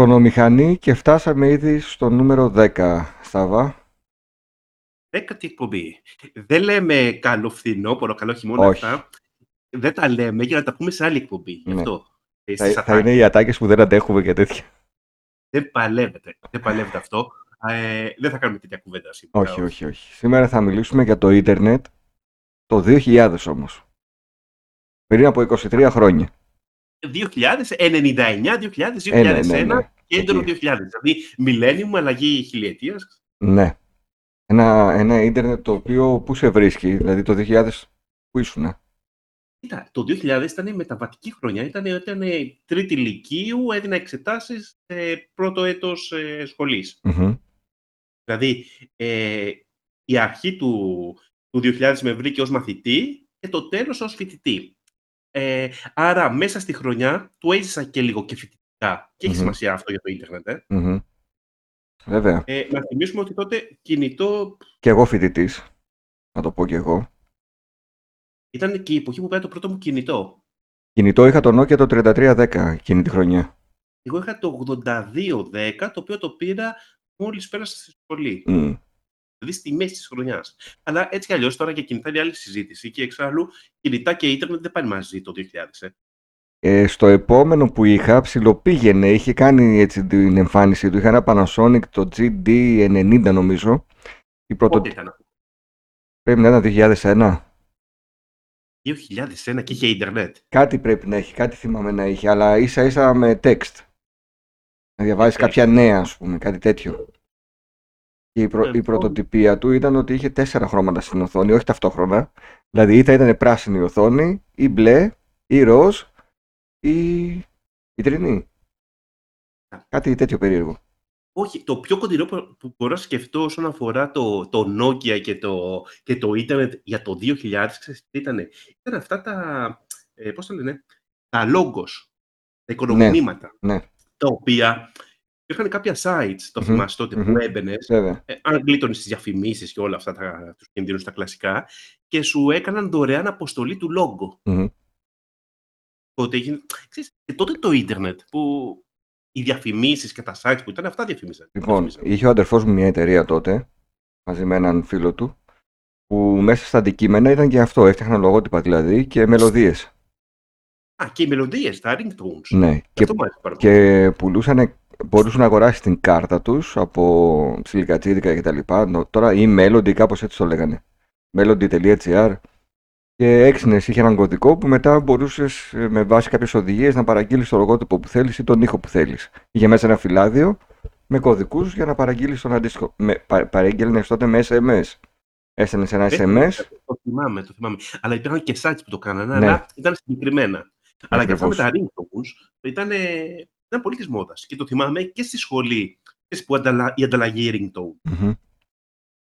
Χρονομηχανή και φτάσαμε ήδη στο νούμερο 10, Σταβά. Δέκατη εκπομπή. Δεν λέμε καλό φθινόπωρο, καλό χειμώνα Όχι. αυτά. Δεν τα λέμε για να τα πούμε σε άλλη εκπομπή. Γι' Ναι. αυτό. Ε, Θα, στις θα ατάκες. είναι οι ατάκες που δεν αντέχουμε και τέτοια. Δεν παλεύεται. Δεν παλεύεται αυτό. Ε, δεν θα κάνουμε τέτοια κουβέντα σήμερα. Όχι, όχι, όχι. Σήμερα θα μιλήσουμε για το ίντερνετ το 2000 όμως. Πριν από 23 χρόνια. 2099, 2000, 2001 Ε, ναι, ναι, ναι. και έντονο Εκεί. 2000. Δηλαδή, millennium, αλλαγή χιλιετίας. Ναι. Ένα, ένα ίντερνετ το οποίο πού σε βρίσκει, δηλαδή το 2000 που ήσουν; Κοίτα, το 2000 ήταν μεταβατική χρονιά. Ήταν, ήταν τρίτη λυκείου, έδινα εξετάσεις σε πρώτο έτος ε, σχολής. Μμμ. Δηλαδή, ε, η αρχή του, του 2000 με βρήκε ως μαθητή και το τέλος ως φοιτητή. Ε, άρα, μέσα στη χρονιά του έζησα και λίγο και φοιτητικά. Και έχει Μμμ. σημασία αυτό για το ίντερνετ. Ε. Μμμ. Βέβαια. Ε, να θυμίσουμε ότι τότε κινητό Και εγώ φοιτητής. Να το πω και εγώ. ήταν και η εποχή που πήρα το πρώτο μου κινητό. Κινητό είχα το Nokia το 3310 εκείνη τη χρονιά. Εγώ είχα το 8210, το οποίο το πήρα μόλις πέρασα στη σχολή. Μμ. Δηλαδή στη μέση της χρονιάς. Αλλά έτσι κι αλλιώς τώρα για κινητά είναι άλλη συζήτηση. Και εξάλλου κινητά και ίντερνετ δεν πάνε μαζί το 2000. Ε. Ε, στο επόμενο που είχα, ψιλοπήγαινε, είχε κάνει έτσι την εμφάνιση του. Είχα ένα Panasonic το GD90 νομίζω. Η πρώτο... Πότε ήταν αυτό. Πρέπει να ήταν 2001. 2001 και είχε ίντερνετ. Κάτι πρέπει να έχει, κάτι θυμάμαι να είχε, αλλά ίσα ίσα με text. Να διαβάζεις text. κάποια νέα, ας πούμε, κάτι τέτοιο. Και η, προ- Ε, η πρωτοτυπία του ήταν ότι είχε τέσσερα χρώματα στην οθόνη, όχι ταυτόχρονα. Δηλαδή ή θα ήταν πράσινη η οθόνη, ή μπλε, ή ροζ, ή κυτρινή. Κάτι τέτοιο περίεργο. Όχι, το πιο κοντινό που που μπορώ να σκεφτώ όσον αφορά το, το Nokia και το, και το ίντερνετ για το 2000, ξέρεις τι ήταν. Ήταν αυτά τα, ε, πώς τα λένε, τα logos, τα οικονομήματα, ναι. τα οποία είχαν κάποια sites, το Μμμ, θυμάσαι τότε μμμ. που έμπαινε, Βέβαια. ε, αν γλίτωνες τις διαφημίσεις και όλα αυτά τα, τους κινδύνους τα κλασικά και σου έκαναν δωρεάν αποστολή του λόγκο. Μμμ. Οπότε, έγινε- ξέρεις, και τότε το ίντερνετ που οι διαφημίσεις και τα sites που ήταν αυτά διαφημίζαν. Λοιπόν, είχε ο αδερφός μου μια εταιρεία τότε, μαζί με έναν φίλο του, που μέσα στα αντικείμενα ήταν και αυτό, έφτιαχναν λογότυπα δηλαδή και μελωδίες. Α, και οι μελωδίες, τα ringtones. Ναι, και, Αυτό μου άρεσε πάρα πολύ. και πουλούσαν, μπορούσε να αγοράσει την κάρτα τους από ψιλικατσίδικα και τα λοιπά. Νο- Τώρα ή Melody, κάπως έτσι το λέγανε. Melody.gr και έξινες είχε έναν κωδικό που μετά μπορούσες ε, με βάση κάποιες οδηγίες να παραγγείλεις το λογότυπο που θέλεις ή τον ήχο που θέλεις. Είχε μέσα ένα φυλάδιο με κωδικούς για να παραγγείλεις τον αντίστοιχο. Με, πα, παρέγγελνες τότε με SMS. Έστελνες ένα Ε, SMS. Το θυμάμαι, το θυμάμαι. Αλλά υπήρχαν και sites που το κάνανε, Ναι. αλλά ήταν συγκεκριμένα. Αλλά και αυτά με Ακριβώς. τα ringtones ήταν, ήταν πολύ της μόδας. Και το θυμάμαι και στη σχολή, ξέρεις, που ανταλα, η ανταλλαγή ringtone. Μμμ.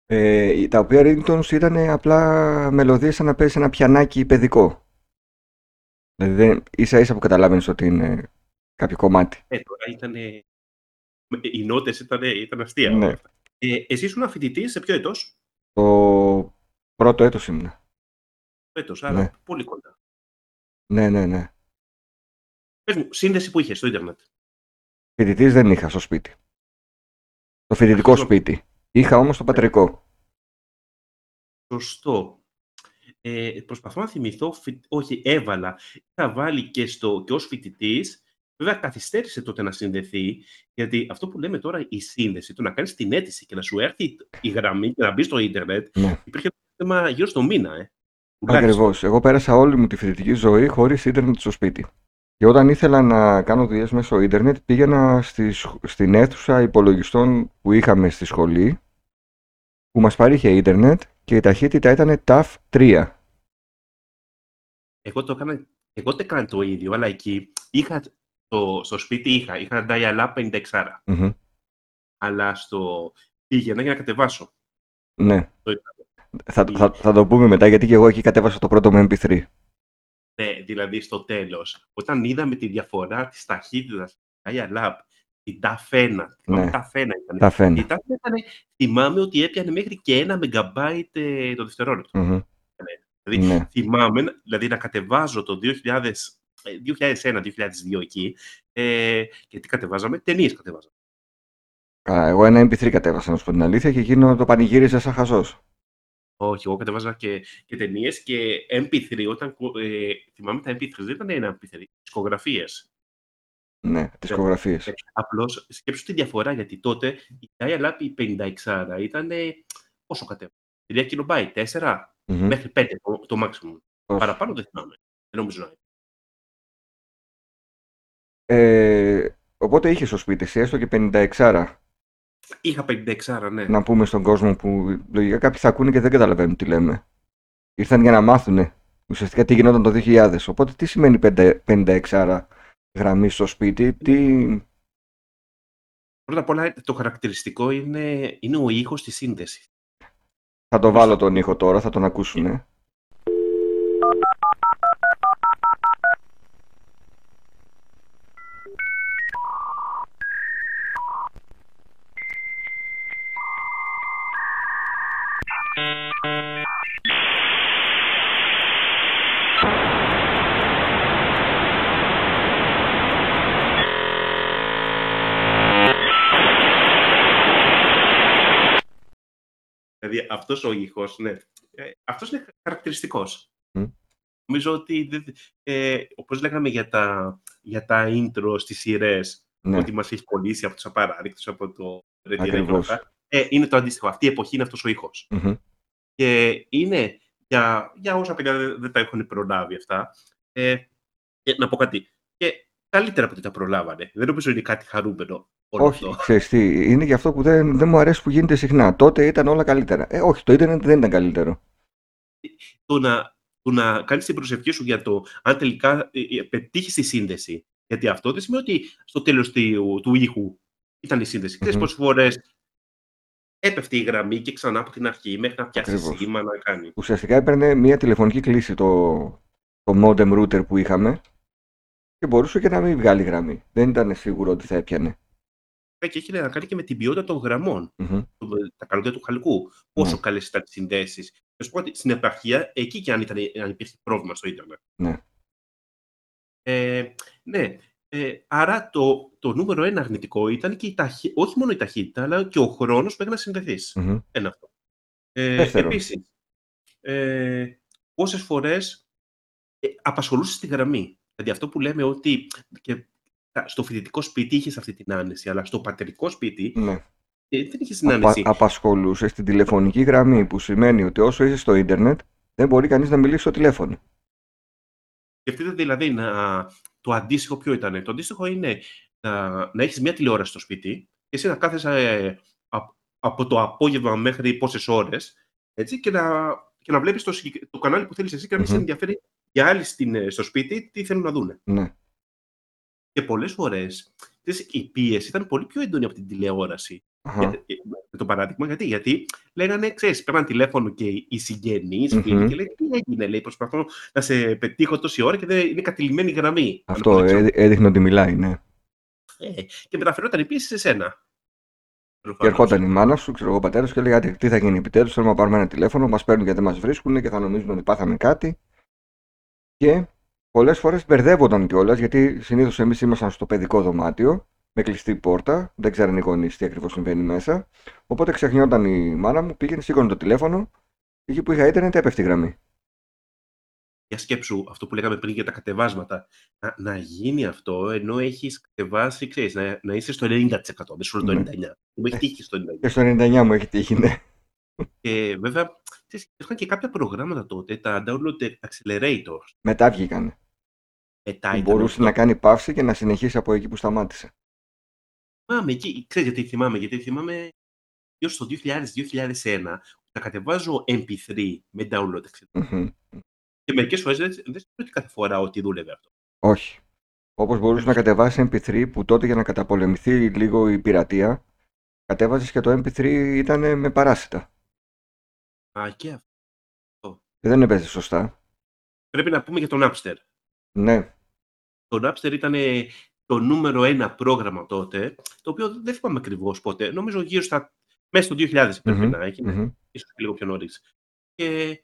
Ε, τα οποία ringtones ήταν απλά μελωδίες σαν να παίζεις ένα πιανάκι παιδικό. Δηλαδή δεν, ίσα ίσα που καταλάβαινες ότι είναι κάποιο κομμάτι. Ε, τώρα ήταν. Οι νότες ήταν, ήταν αστεία. Ναι. όλα αυτά. Ε, εσύ ήσουν φοιτητής σε ποιο έτος; Το πρώτο έτος ήμουν. Έτος, άρα Ναι. πολύ κοντά. Ναι, ναι, ναι. Πες μου, σύνδεση που είχες στο ίντερνετ. Φοιτητής δεν είχα στο σπίτι. Το φοιτητικό Αυτό. σπίτι. Είχα όμως το πατρικό. Σωστό. Ε, προσπαθώ να θυμηθώ, φοι- όχι, έβαλα. Είχα βάλει και, στο, και ως φοιτητής. Βέβαια, καθυστέρησε τότε να συνδεθεί, γιατί αυτό που λέμε τώρα, η σύνδεση, το να κάνεις την αίτηση και να σου έρθει η γραμμή και να μπεις στο ίντερνετ, Ναι. υπήρχε ένα θέμα γύρω στο μήνα, ε. Τουλάχιστον. Ακριβώς. Εγώ πέρασα όλη μου τη φοιτητική ζωή χωρίς ίντερνετ στο σπίτι. Και όταν ήθελα να κάνω δουλειές μέσω ίντερνετ, πήγαινα στη, σχ- στην αίθουσα υπολογιστών που είχαμε στη σχολή, που μας παρήχε ίντερνετ και η ταχύτητα ήταν TAF 3. Εγώ το έκανα, εγώ το έκανα το ίδιο, αλλά εκεί είχα, το, στο σπίτι είχα, είχα dial-up 56, Μμμ. αλλά στο πήγαινα για να κατεβάσω. Ναι. Το είχα. Θα, θα, θα το πούμε μετά γιατί και εγώ εκεί κατέβασα το πρώτο μου MP3. Ναι, δηλαδή στο τέλος, όταν είδαμε τη διαφορά της ταχύτητας dial-up, την TAF 1, θυμάμαι Ναι. TAF 1 ήταν. Τα φαίνω. Η TAF 1 ήταν, θυμάμαι ότι έπιανε μέχρι και ένα megabyte ε, το δευτερόλεπτο. Μμμ. Δηλαδή, Ναι. θυμάμαι, δηλαδή να κατεβάζω το 2000 2001-2002 εκεί. Ε, και τι κατεβάζαμε, ταινίες κατεβάζαμε. Καλά, εγώ ένα MP3 κατέβασα, να σου πω την αλήθεια, και εκείνο το πανηγύριζα σαν χαζός. Όχι, εγώ κατεβάζα και, και ταινίες και MP3. Όταν ε, θυμάμαι τα MP3 δεν ήταν ένα MP3, δισκογραφίες. Ναι, δισκογραφίες. Ε, Απλώς σκέψου τη διαφορά γιατί τότε η Dial-Up η 56 ήταν. Πόσο κατέβαζε, 3 κιλομπάιτ, 4 Μμμ. μέχρι 5 το, το maximum. Όσο. Παραπάνω δεν θυμάμαι. Δεν νομίζω να είναι. Ε, οπότε είχες στο σπίτι εσύ έστω και 56 Είχα 56 ναι. να πούμε στον κόσμο που λογικά κάποιοι θα ακούνε και δεν καταλαβαίνουν τι λέμε. Ήρθαν για να μάθουν ουσιαστικά τι γινόταν το 2000. Οπότε τι σημαίνει 56 γραμμή στο σπίτι, τι... Πρώτα απ' όλα το χαρακτηριστικό είναι, είναι ο ήχος της σύνδεσης. Θα το βάλω τον ήχο τώρα, θα τον ακούσουν. Δηλαδή αυτός ο ήχος, ναι, ε, αυτός είναι χαρακτηριστικός. Μμ. Νομίζω ότι, δεν- ε, όπως λέγαμε για τα, για τα intro στις σειρές, Ναι, ότι μας έχει κολλήσει από τους απαράδεικτους, από το Red Dead και όλα Ακριβώς. αυτά, ε, είναι το αντίστοιχο. Αυτή η εποχή είναι αυτός ο ήχος. Μμμ. Και είναι για, για όσα παιδιά δεν, δεν τα έχουν προλάβει αυτά. Ε, ε, να πω κάτι. Και καλύτερα από ότι τα προλάβανε. Δεν νομίζω είναι κάτι χαρούμενο όλο όχι, αυτό. ξέρεις τι, είναι και αυτό που δεν, δεν μου αρέσει που γίνεται συχνά. Τότε ήταν όλα καλύτερα. Ε, όχι, το ίντερνετ δεν ήταν καλύτερο. Το να, το να κάνεις την προσευχή σου για το αν τελικά ε, ε, πετύχεις τη σύνδεση. Γιατί αυτό δεν σημαίνει ότι στο τέλος του, του ήχου ήταν η σύνδεση. Ξέρεις Μμμ. πόσες φορές έπεφτε η γραμμή και ξανά από την αρχή μέχρι να πιάσει Ακριβώς. σήμα να κάνει. Ουσιαστικά έπαιρνε μια τηλεφωνική κλίση το, το modem router που είχαμε και μπορούσε και να μην βγάλει γραμμή. Δεν ήταν σίγουρο ότι θα έπιανε. Ε, Και έχει να κάνει και με την ποιότητα των γραμμών. Μμμ. τα καλώδια του χαλκού. Πόσο Ναι. καλές ήταν οι συνδέσεις. Να σου πω ότι στην επαρχία, εκεί και αν, ήταν, αν υπήρχε πρόβλημα στο Ιντερνετ. Ναι. Ε, ναι. Ε, άρα το, το νούμερο ένα αρνητικό ήταν και η ταχύ, όχι μόνο η ταχύτητα, αλλά και ο χρόνος μέχρι να συνδεθείς. Μμμ. Ένα αυτό. Ε, Δεύτερο. Επίσης, ε, πόσες φορές ε, απασχολούσες τη γραμμή. Δηλαδή αυτό που λέμε ότι και στο φοιτητικό σπίτι είχες αυτή την άνεση, αλλά στο πατερικό σπίτι Ναι. ε, δεν είχες την Απα, άνεση. απασχολούσες στην τηλεφωνική γραμμή που σημαίνει ότι όσο είσαι στο ίντερνετ δεν μπορεί κανείς να μιλήσει στο τηλέφωνο. Σκεφτείτε δηλαδή να, το αντίστοιχο ποιο ήταν. Το αντίστοιχο είναι να, να έχεις μια τηλεόραση στο σπίτι και εσύ να κάθεσαι ε, απ- από το απόγευμα μέχρι πόσες ώρες και να, και να βλέπεις το, συγκεκ- το κανάλι που θέλεις εσύ και να μην σε Μμμ. ενδιαφέρει για άλλοι στην, ε, στο σπίτι τι θέλουν να δούνε. Ναι. Και πολλές φορές η πίεση ήταν πολύ πιο έντονη από την τηλεόραση. Αχα. Για- ε, Με το παράδειγμα, γιατί, γιατί λέγανε, ξέρεις, παίρναν τηλέφωνο και οι συγγενείς, φίλοι, Μμμ. και λέει, τι έγινε, λέει, προσπαθώ να σε πετύχω τόση ώρα και δεν είναι κατηλημένη η γραμμή. Αυτό Πάνω, ξέρω. έδει- έδειχνε ότι μιλάει, ναι. Ε, και μεταφερόταν η πίεση σε σένα. Και Προφανώς. ερχόταν η μάνα σου, ξέρω εγώ, ο πατέρας και έλεγε: «Άντε, Τι θα γίνει επιτέλους, θέλουμε να πάρουμε ένα τηλέφωνο, μας παίρνουν γιατί δεν μας βρίσκουν και θα νομίζουν ότι πάθαμε κάτι. Και πολλές φορές μπερδεύονταν κιόλας, γιατί συνήθως εμείς ήμασταν στο παιδικό δωμάτιο, με κλειστή πόρτα, δεν ξέραν οι γονείς τι ακριβώς συμβαίνει μέσα. Οπότε ξεχνιόταν η μάνα μου, πήγαινε, σήκωνε το τηλέφωνο, και εκεί που είχα ίντερνετ έπεφτε η γραμμή. Για σκέψου αυτό που λέγαμε πριν για τα κατεβάσματα. Να, να γίνει αυτό ενώ έχεις κατεβάσει, ξέρεις, να, να είσαι στο 90%, δεν σου λέω το Ναι. 99%. Μου έχει τύχει στο 99%. Και στο 99 μου έχει τύχει, ναι. Και βέβαια, ξέρεις, υπήρχαν και κάποια προγράμματα τότε, τα download accelerators. Μετά βγήκαν. Μετά Που ήταν μπορούσε αυτό. να κάνει παύση και να συνεχίσει από εκεί που σταμάτησε. Θυμάμαι εκεί, ξέρεις γιατί θυμάμαι, γιατί θυμάμαι γύρω στο 2000-2001 να κατεβάζω MP3 με download accelerators. Μμμ. Και μερικές φορές δεν, δεν σημαίνει ότι κάθε φορά ότι δούλευε αυτό. Όχι. Όπως μπορούσες να κατεβάσεις MP3 που τότε για να καταπολεμηθεί λίγο η πειρατεία, κατέβαζες και το MP3 ήταν με παράσιτα. Α, και αυτό. Και δεν έπαιζε σωστά. Πρέπει να πούμε για τον Napster. Ναι, Το Napster ήταν ε, το νούμερο ένα πρόγραμμα τότε, το οποίο δεν θυμάμαι ακριβώς πότε. Νομίζω γύρω στα. μέσα στο 2000 πρέπει Μμμ, να έγινε, μμμ. ίσως και λίγο πιο νωρίς. Και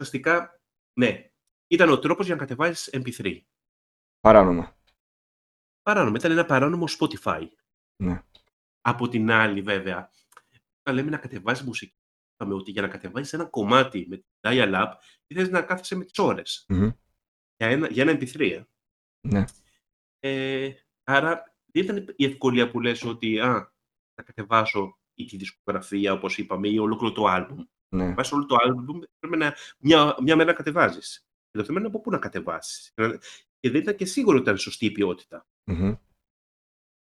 ουσιαστικά, ναι, ήταν ο τρόπος για να κατεβάσεις MP3. Παράνομα. Παράνομο. Ήταν ένα παράνομο Spotify. Ναι. Από την άλλη, βέβαια, όταν λέμε να κατεβάζει μουσική, είπαμε ότι για να κατεβάζει ένα κομμάτι με την dial-up, ήθελες να κάθεσαι με τις ώρες. Μμμ. Για ένα, για ένα MP3. Ναι. Ε, άρα δεν ήταν η ευκολία που λες ότι α, θα κατεβάσω ή τη δισκογραφία, όπως είπαμε, ή ολόκληρο το άλμπουμ. Ναι. Βάσει όλο το άλμπουμ πρέπει να μια, μια μέρα να κατεβάζεις. Και το θέμα είναι από πού να κατεβάσεις. Και δεν ήταν και σίγουρο ότι ήταν σωστή η ποιότητα. Μμμ.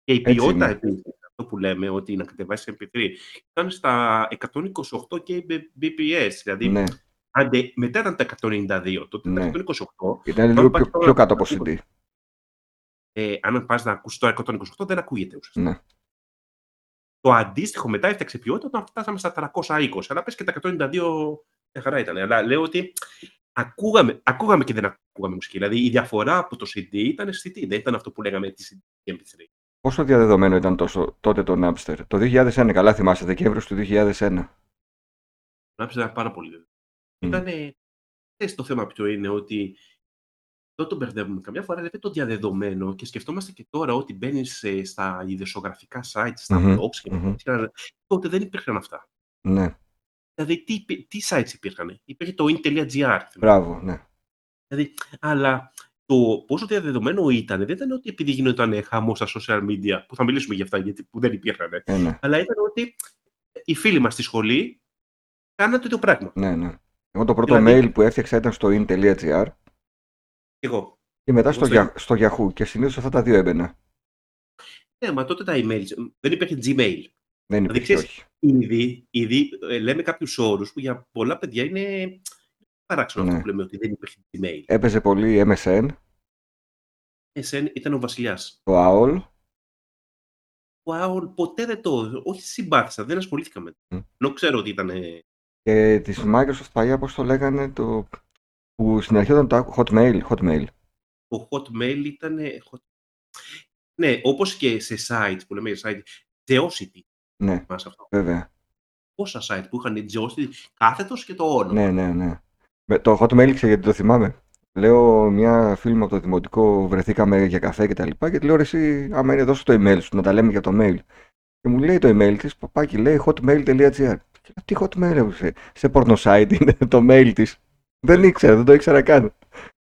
Και η Έτσι ποιότητα είναι. επίσης, αυτό που λέμε, ότι να κατεβάσεις MP3, ήταν στα 128 kbps, δηλαδή Ναι. άντε, μετά ήταν τα 192, τότε Ναι. τα 128, Ήταν αν λίγο πας πιο, τώρα- πιο κάτω από CD. ε, αν πας να ακούσεις το 128 δεν ακούγεται ουσιαστικά. Ναι. Το αντίστοιχο μετά έφταξε ποιότητα όταν φτάσαμε στα 320. Αλλά πες και τα 192 μια χαρά ήταν. Αλλά λέω ότι ακούγαμε, ακούγαμε και δεν ακούγαμε μουσική. Δηλαδή η διαφορά από το CD ήταν αισθητή. Δεν ήταν αυτό που λέγαμε τη CD και MP3. Πόσο διαδεδομένο ήταν τόσο, τότε το Napster; Το 2001, καλά θυμάσαι, Δεκέμβριος του 2001. Να ήταν πάρα πολύ. Μμ. Ήταν. το θέμα ποιο είναι ότι δεν το μπερδεύουμε. Καμιά φορά λέτε το διαδεδομένο και σκεφτόμαστε και τώρα ότι μπαίνεις στα ιδεσιογραφικά sites, στα Μμμ, blogs και μμμ. τέτοια. τότε δεν υπήρχαν αυτά. Ναι, Δηλαδή, τι, υπή- τι sites υπήρχαν. Υπήρχε το in.gr. μπράβο, ναι. Αλλά το πόσο διαδεδομένο ήταν, δεν ήταν ότι επειδή γινόταν χαμό στα social media, που θα μιλήσουμε για αυτά γιατί που δεν υπήρχαν, Ε, ναι, αλλά ήταν ότι οι φίλοι μας στη σχολή κάναν το ίδιο πράγμα. ναι, ναι. Εγώ το πρώτο Δηλαδή- mail που έφτιαξα ήταν στο in.gr Και εγώ. και μετά στο, Εγώ Yah- στο Yahoo και συνήθως αυτά τα δύο έμπαινα. Ναι, μα τότε τα email δεν υπήρχε Gmail. Δεν Δηλαδή, υπήρχε, ξέρεις, όχι. Ήδη, ήδη ε, λέμε κάποιους όρους που για πολλά παιδιά είναι παράξενο Ναι. αυτό που λέμε ότι δεν υπήρχε Gmail. Έπαιζε πολύ MSN, Εσέν ήταν ο Βασιλιάς. το AOL, Wow, ποτέ δεν το. Όχι συμπάθησα, δεν ασχολήθηκα με Μμ. το. Ενώ ξέρω ότι ήταν. ε, και της Microsoft παλιά, πώς το λέγανε, το... που στην αρχή ήταν το Hotmail, Hotmail. Το Hotmail ήταν. ε, hot- Ναι, όπως και σε site που λέμε για site, Geocity Ναι, μας αυτό; βέβαια. Πόσα site που είχαν Geocity, κάθετος και το όνομα. Ναι, ναι, ναι. Με, το Hotmail ξέρετε γιατί το θυμάμαι. Λέω μια φίλη μου από το δημοτικό, βρεθήκαμε για καφέ και τα λοιπά και τη λέω ρε εσύ άμα είναι δώσω το email σου να τα λέμε για το mail. Και μου λέει το email της, παπάκι λέει hotmail.gr. Και λέω, τι hotmail ρε, σε, σε porno site είναι το mail της. Δεν ήξερα, δεν το ήξερα καν.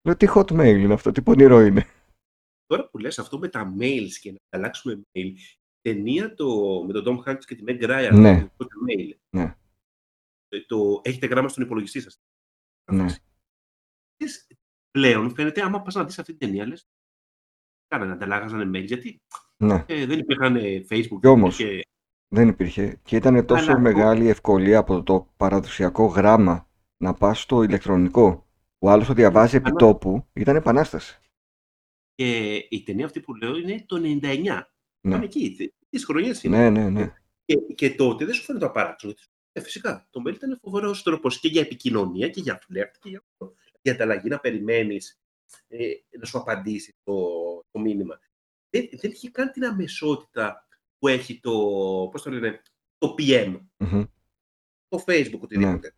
Λέω τι hotmail είναι αυτό, τι πονηρό είναι. Τώρα που λες αυτό με τα mails και να αλλάξουμε mail, ταινία το, με τον Tom Hanks και τη Meg Ryan, Ναι. το mail. Ναι. Ε, Το έχετε γράμμα στον υπολογιστή σας. Ναι. Ξέρεις, Πλέον φαίνεται, άμα πας να δεις αυτή την ταινία, λες, κάνανε, ανταλλάγαζαν mail, γιατί Ναι, ε, δεν υπήρχαν ε, Facebook. Κι όμως. Και, δεν υπήρχε. Και ήταν τόσο Αλλά- μεγάλη η ευκολία από το παραδοσιακό γράμμα να πας στο ηλεκτρονικό. Ο άλλος το διαβάζει επί Αλλά- τόπου, ήταν επανάσταση. και η ταινία αυτή που λέω είναι το 99. Ναι. Πάμε εκεί, τις χρονιές είναι. Ναι, ναι, ναι. Και, και τότε δεν σου φαίνεται το απαράξενο. Γιατί σου- Ε, φυσικά. Το mail ήταν φοβερός τρόπος και για επικοινωνία και για φλερτ και για, αυτό. για ανταλλαγή να περιμένεις ε, να σου απαντήσει το, το μήνυμα. Δεν, δεν είχε καν την αμεσότητα που έχει το, πώς το λένε, το PM, Μμμ. το Facebook, οτιδήποτε.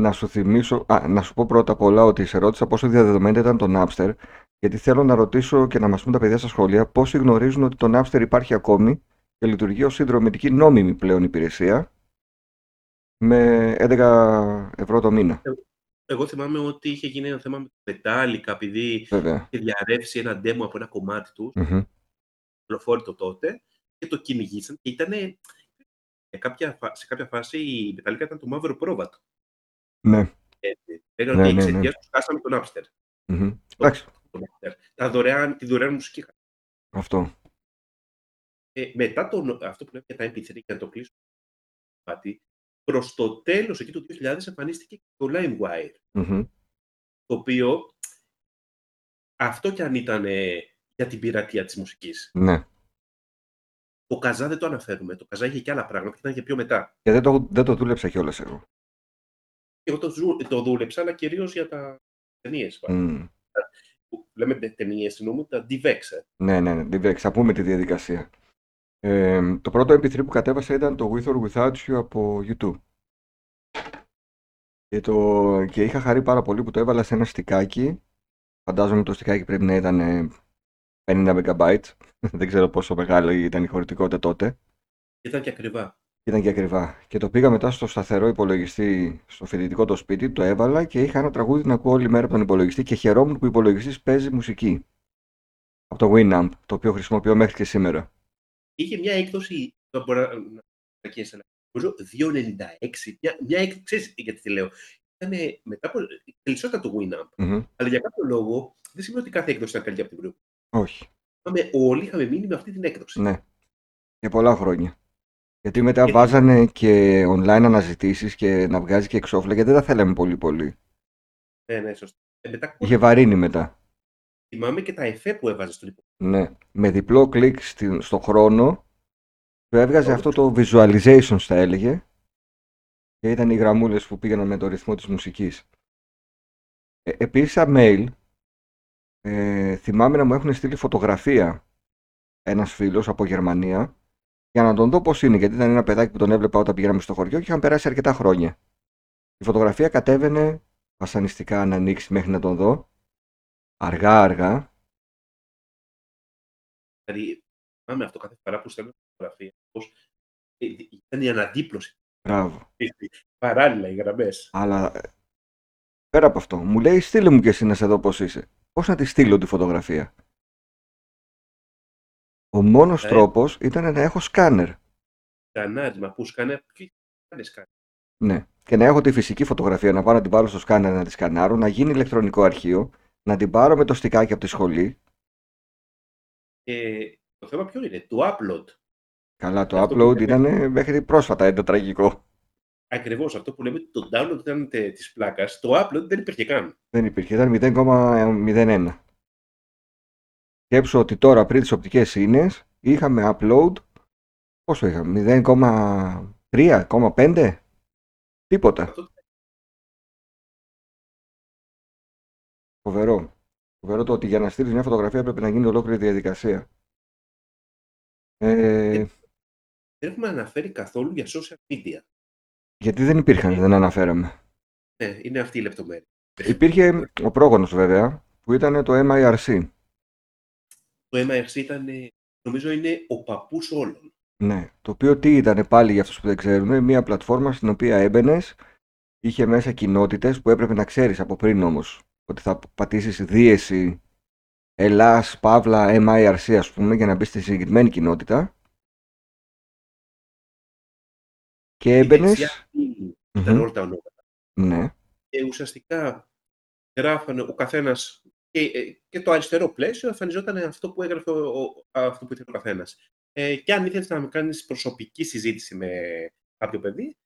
Να σου θυμίσω, α, να σου πω πρώτα απ' όλα ότι σε ρώτησα πόσο διαδεδομένο ήταν το Napster, γιατί θέλω να ρωτήσω και να μας πούν τα παιδιά στα σχόλια πόσοι γνωρίζουν ότι το Napster υπάρχει ακόμη και λειτουργεί ως συνδρομητική νόμιμη πλέον υπηρεσία με 11 ευρώ το μήνα. Εγώ θυμάμαι ότι είχε γίνει ένα θέμα με το Metallica, επειδή Βέβαια. είχε διαρρεύσει ένα demo από ένα κομμάτι τους, Μμμ. κυκλοφόρητο τότε, και το κυνηγήσαν και ήταν. Σε κάποια, φα- σε κάποια φάση η Metallica ήταν το μαύρο πρόβατο. Ναι. Έτσι. Λέγανε Ναι, ότι ναι, εξαιτία ναι. τους χάσαμε τον Napster. Μμμ. Εντάξει, Το Napster. Τα δωρεάν, τη δωρεάν μουσική. είχαν. αυτό. Ε, μετά τον, αυτό που λέμε για τα MP3 και να το κλείσω κάτι, προς το τέλος εκεί του 2000 εμφανίστηκε και το LimeWire, Μμμ. το οποίο αυτό κι αν ήταν ε, για την πειρατεία της μουσικής. Ναι. Το Καζά δεν το αναφέρουμε. Το Καζά είχε και άλλα πράγματα και ήταν και πιο μετά. Και δεν το, δεν το δούλεψα κιόλας εγώ. Εγώ το, ζου- το δούλεψα, αλλά κυρίως για τα ταινίες. Μμ. Λέμε ταινίες, εννοούμε τα DVX. ε. Ναι, ναι, ναι. Δεν θα πούμε τη διαδικασία. Ε, το πρώτο MP3 που κατέβασα ήταν το With or Without You από YouTube. Και, το, και είχα χαρεί πάρα πολύ που το έβαλα σε ένα στικάκι Φαντάζομαι το στικάκι πρέπει να ήταν 50 MB. Δεν ξέρω πόσο μεγάλη ήταν η χωρητικότητα τότε. Ήταν και ακριβά. Ήταν και ακριβά. Και το πήγα μετά στο σταθερό υπολογιστή, στο φοιτητικό το σπίτι, το έβαλα και είχα ένα τραγούδι να ακούω όλη μέρα από τον υπολογιστή και χαιρόμουν που ο υπολογιστής παίζει μουσική. Από το Winamp, το οποίο χρησιμοποιώ μέχρι και σήμερα. Είχε μια έκδοση, το μπορώ να νομίζω 2,96. Μια, μια έκδοση, ξέρεις γιατί τη λέω. Ήταν μετά από περισσότερα το Winamp. Μμμ. Αλλά για κάποιο λόγο δεν σημαίνει ότι κάθε έκδοση ήταν καλύτερη από την προηγούμενη. Όχι. Είχαμε, όλοι είχαμε μείνει με αυτή την έκδοση. Ναι. Για πολλά χρόνια. Γιατί μετά Και- βάζανε και online αναζητήσεις και να βγάζει και εξώφυλλα γιατί δεν τα θέλαμε πολύ πολύ. Ναι, ναι, σωστά. Ε, μετά Είχε βαρύνει μετά. θυμάμαι και τα εφέ που έβαζε στον υπολογιστή. Ναι. Με διπλό κλικ στη- στο χρόνο του έβγαζε αυτό το visualization θα έλεγε και ήταν οι γραμμούλες που πήγαιναν με το ρυθμό της μουσικής. Ε, επίσης, σαν mail, ε, θυμάμαι να μου έχουν στείλει φωτογραφία ένας φίλος από Γερμανία για να τον δω πώς είναι, γιατί ήταν ένα παιδάκι που τον έβλεπα όταν πηγαίναμε στο χωριό και είχαν περάσει αρκετά χρόνια. Η φωτογραφία κατέβαινε βασανιστικά να ανοίξει μέχρι να τον δω. Αργά-αργά. Δηλαδή, θυμάμαι αυτό κάθε φορά που στέλνω φωτογραφία. Πώς ε, ήταν η αναντίπλωση. Μπράβο. Παράλληλα οι γραμμές. Αλλά ε, πέρα από αυτό, μου λέει στείλε μου και εσύ να σε δω πώς είσαι. Πώς να τη στείλω τη φωτογραφία; Ο μόνος Ε. τρόπος ήταν να έχω σκάνερ. Σκανάρισμα που σκάνε. Τι σκάνε, σκάνε. Ναι. Και να έχω τη φυσική φωτογραφία, να πάω να την βάλω στο σκάνερ να τη σκανάρω, να γίνει ηλεκτρονικό αρχείο, να την πάρω με το στικάκι από τη σχολή. Ε, το θέμα ποιο είναι, το upload. Καλά, το Αυτό που upload λέμε. ήταν μέχρι πρόσφατα ένα τραγικό. Ακριβώς αυτό που λέμε, το download ήταν της πλάκας. Το upload δεν υπήρχε καν. Δεν υπήρχε, ήταν 0,01. Σκέψω ότι τώρα πριν τις οπτικές ίνες είχαμε upload, πόσο είχαμε, 0,3, 0,5, τίποτα. Αυτό Φοβερό. Φοβερό το ότι για να στείλεις μια φωτογραφία πρέπει να γίνει ολόκληρη διαδικασία. Ε, δεν έχουμε αναφέρει καθόλου για social media. γιατί δεν υπήρχαν, δεν αναφέραμε. Ναι, είναι αυτή η λεπτομέρεια. Υπήρχε ο πρόγονος βέβαια, που ήταν το MIRC. Το MIRC ήταν, ε, νομίζω, είναι ο παππούς όλων. Ναι, το οποίο τι ήταν πάλι για αυτούς που δεν ξέρουν, μια πλατφόρμα στην οποία έμπαινες, είχε μέσα κοινότητες που έπρεπε να ξέρεις από πριν όμως ότι θα πατήσεις δίεση Ελλάς, Παύλα, MIRC ας πούμε για να μπεις στη συγκεκριμένη κοινότητα και Η έμπαινες. δεξιά ύλη ήταν όλα τα ονόματα. Ναι, Και ουσιαστικά γράφανε ο καθένας και, ε, και το αριστερό πλαίσιο εμφανιζόταν αυτό που έγραφε ο, ο- αυτό που ήθελε ο καθένας. Ε, και αν ήθελες να κάνεις προσωπική συζήτηση με κάποιο παιδί,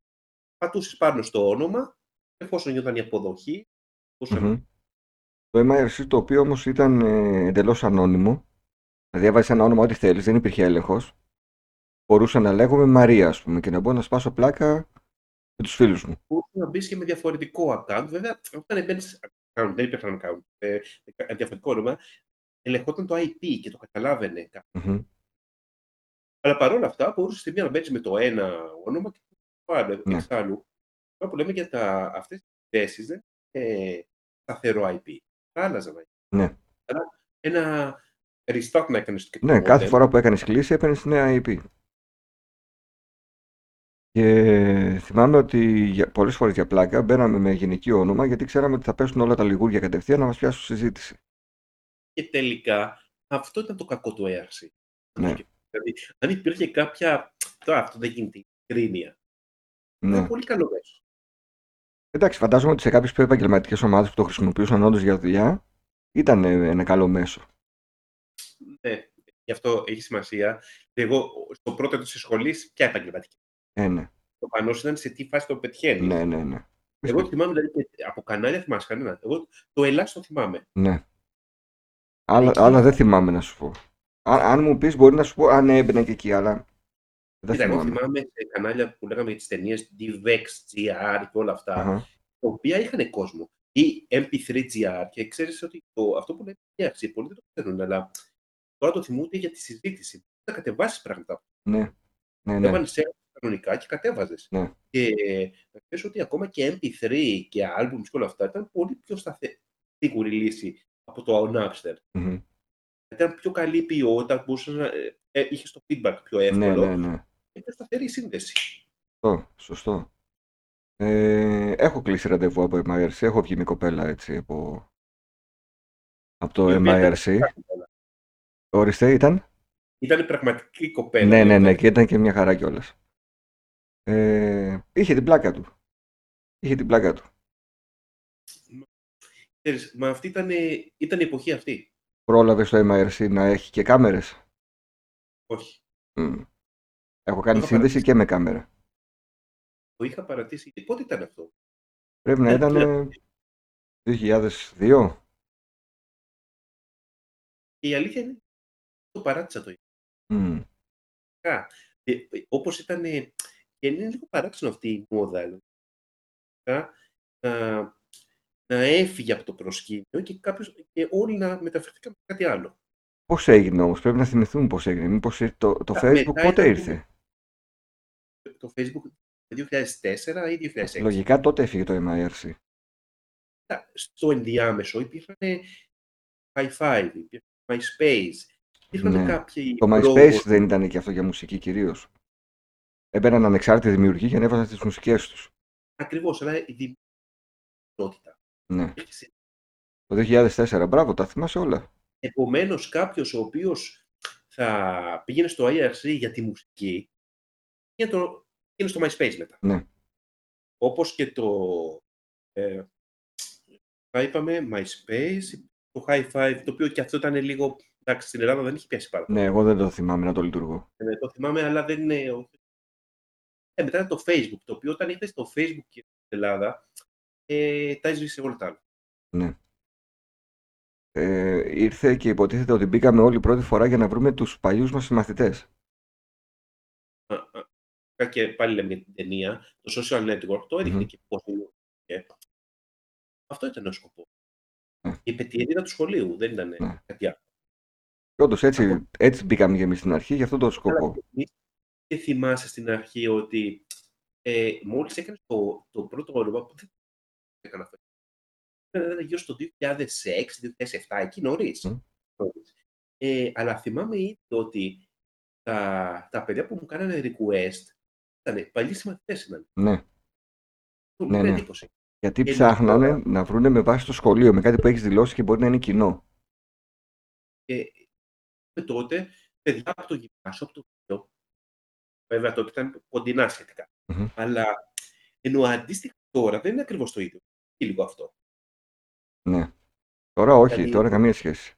πατούσες πάνω στο όνομα, εφόσον γινόταν η αποδοχή. εφόσον- μμμ. Το MIRC το οποίο όμως ήταν ε, εντελώς ανώνυμο, δηλαδή έβαζες ένα όνομα ό,τι θέλεις, δεν υπήρχε έλεγχος, μπορούσα να λέγομαι Μαρία ας πούμε και να μπορώ να σπάσω πλάκα με τους φίλους μου. μπορούσε να μπεις και με διαφορετικό account. Βέβαια, όταν μπαίνει account, δεν υπήρχαν account, ε, ε, διαφορετικό όνομα, ελεγχόταν το IP και το καταλάβαινε. κάποιος. Μμμ. Αλλά παρόλα αυτά, μπορούσες στη μία να μπαίνεις με το ένα όνομα και το άλλο. Ναι. Εξάλλου, τώρα που λέμε για τα, αυτές τις θέσεις, δεν είναι σταθερό IP. Θα άλλαζαν. Ναι. Αλλά ένα restart να έκανες και το Ναι, κάθε modem. φορά που έκανες κλίση έπαιρνες τη νέα IP. Και θυμάμαι ότι για, πολλές φορές για πλάκα μπαίναμε με γυναικείο όνομα γιατί ξέραμε ότι θα πέσουν όλα τα λιγούρια κατευθείαν να μας πιάσουν συζήτηση. Και τελικά, αυτό ήταν το κακό του ERC. Ναι. Δηλαδή, αν υπήρχε κάποια. Τώρα αυτό δεν γίνεται. Κρίνια. Ναι. Είναι πολύ καλό μέσο. Εντάξει, φαντάζομαι ότι σε κάποιες πιο επαγγελματικές ομάδες που το χρησιμοποιούσαν όντως για δουλειά ήταν ε, ένα καλό μέσο. Ναι, γι' αυτό έχει σημασία. Εγώ στο πρώτο έτος της σχολής, ποια επαγγελματική. Ε, ναι, Το πανός ήταν σε τι φάση το πετυχαίνει. ναι, ναι, ναι. Εγώ θυμάμαι δηλαδή και από κανάλια θυμάσαι κανένα. Εγώ το Ελλάς το θυμάμαι. Ναι. Άλλα, Εκεί. άλλα δεν θυμάμαι να σου πω. Αν, αν μου πεις μπορεί να σου πω αν έμπαινε και εκεί, αλλά δεν Κοίτα, εγώ θυμάμαι. θυμάμαι σε κανάλια που λέγαμε για τις ταινίες DVX, GR και όλα αυτά, Αχα. τα οποία είχαν κόσμο. Ή MP3GR και ξέρεις ότι το, αυτό που λέμε ERC, πολλοί δεν το ξέρουν, αλλά τώρα το θυμούνται για τη συζήτηση. Θα κατεβάσεις πράγματα. Ναι, ναι, ναι. Έβαλες σε κανονικά και κατέβαζες. Ναι. Και να ξέρεις ότι ακόμα και MP3 και albums και όλα αυτά ήταν πολύ πιο σταθε... σίγουρη λύση από το Napster. Μμμ. Ήταν πιο καλή ποιότητα, μπορούσες να, ε, ε, είχες το feedback πιο Ναι, εύκολο ναι, ναι. και πιο σταθερή η σύνδεση. Σωστό, σωστό. Ε, έχω κλείσει ραντεβού από MIRC, έχω βγει με κοπέλα έτσι από, από το Η οποία ήταν MIRC. πραγματικά κοπέλα. Ορίστε, ήταν; Ήταν πραγματική κοπέλα. Ναι, ναι, ναι, δηλαδή. και ήταν και μια χαρά κιόλας. Ε, είχε την πλάκα του. Είχε την πλάκα του. Ξέρεις, μα αυτή ήταν, ήταν η εποχή αυτή. Πρόλαβε στο MIRC να έχει και κάμερες; Όχι. Μμ. Έχω κάνει είχα σύνδεση παρατήσει. και με κάμερα. Το είχα παρατήσει. Πότε ήταν αυτό; Πρέπει να Ε, ήταν ναι. 2002. Και η αλήθεια είναι το παράτησα το Μμ. ειδικά. Ε, ε, όπως ήταν, ε, και είναι λίγο παράξενο αυτή η μόδα, δηλαδή. να, να έφυγε από το προσκήνιο και, κάποιος, και όλοι να μεταφερθήκαν σε κάτι άλλο. Πώς έγινε όμως, πρέπει να θυμηθούμε πώς έγινε. Μήπως ήρ- το, το Α, Facebook μετά πότε ήταν- ήρθε; Το Facebook 2004 ή 2006. Λογικά τότε έφυγε το MIRC. Κοίτα, Στο ενδιάμεσο υπήρχαν high five, υπήρχαν MySpace, υπήρχαν Ναι. κάποιοι Το MySpace λόγοι- δεν ήταν και αυτό για μουσική κυρίως. Έμπαιναν ανεξάρτητοι δημιουργοί και ανέβαζαν τις μουσικές τους. Ακριβώς, αλλά η δημιουργικότητα. Ναι. Το 2004, μπράβο, τα θυμάσαι όλα. Επομένως, κάποιος ο οποίος θα πήγαινε στο IRC για τη μουσική, πήγαινε, το, πήγαινε στο MySpace μετά. Ναι. Όπως και το, ε, θα είπαμε, MySpace, το High Five, το οποίο και αυτό ήταν λίγο, εντάξει, στην Ελλάδα δεν είχε πιάσει πάρα πολύ. Ναι, εγώ δεν το θυμάμαι να το λειτουργώ. Ε, το θυμάμαι, αλλά δεν είναι... όχι. Ε, μετά ήταν το Facebook, το οποίο όταν ήρθε στο Facebook και στην Ελλάδα, ε, τα έσβησε όλα τα άλλα. Ναι. Ε, ήρθε και υποτίθεται ότι μπήκαμε όλη πρώτη φορά για να βρούμε τους παλιούς μας συμμαθητές. Α, α, Και πάλι λέμε για την ταινία, το social network, το έδειχνε Μμμ. και πώς δημιουργήθηκε. Αυτό ήταν ο σκοπός. Ναι. Η επαιτειότητα του σχολείου, δεν ήταν Ναι. κάτι άλλο. Και όντως έτσι, Αυτό. έτσι μπήκαμε και εμείς στην αρχή, για αυτόν τον σκοπό. Αλλά και εμείς- Και θυμάσαι στην αρχή ότι ε, μόλις έκανες το, το πρώτο όνομα, που δεν έκανα αυτό. Ήταν γύρω στο 2006-2007, εκεί νωρίς. Μμ. νωρίς. Ε, αλλά θυμάμαι ήδη ότι τα, τα παιδιά που μου κάνανε request ήταν παλιοί συμμαθητές ήταν. Ναι, Μου Ναι, έκανε ναι. εντύπωση. γιατί Και ψάχνανε τώρα- να βρούνε με βάση το σχολείο, με κάτι που έχεις δηλώσει και μπορεί να είναι κοινό. Και τότε, παιδιά από το γυμνάσιο, από το video, βέβαια τότε ήταν κοντινά σχετικά. Μμμ. Αλλά ενώ αντίστοιχα τώρα δεν είναι ακριβώς το ίδιο. Και λίγο αυτό. Ναι. Τώρα όχι, Δηλαδή- τώρα καμία σχέση.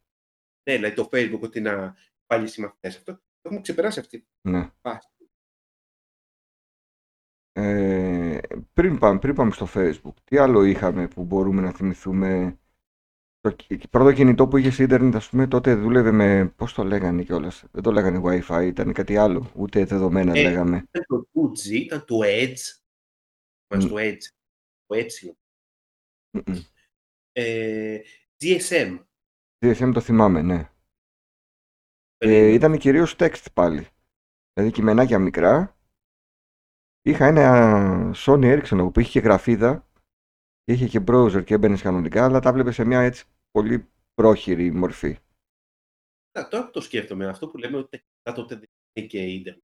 Ναι, δηλαδή το Facebook ότι να πάλι συμμαθητές. Αυτό το έχουμε ξεπεράσει αυτή. Ναι. φάση. Ε, πριν, πάμε, πριν πάμε στο Facebook, τι άλλο είχαμε που μπορούμε να θυμηθούμε; Το κι- πρώτο κινητό που είχε ίντερνετ, ας πούμε, τότε δούλευε με, πώς το λέγανε κιόλας, δεν το λέγανε Wi-Fi, ήταν κάτι άλλο, ούτε δεδομένα Ε, λέγαμε. Ήταν το 2G, ήταν το Edge. Μας Μμ. το Edge. Το Edge. Μμμ. Ε, GSM. DSM το θυμάμαι, ναι. Ε, περίμενε. ήταν κυρίως text πάλι. Δηλαδή κειμενάκια μικρά. Είχα ένα Sony Ericsson που είχε και γραφίδα και είχε και browser και έμπαινες κανονικά, αλλά τα βλέπε σε μια έτσι πολύ πρόχειρη μορφή. Να, τώρα που το σκέφτομαι, αυτό που λέμε ότι τα τότε δεν είναι και ίντερνετ.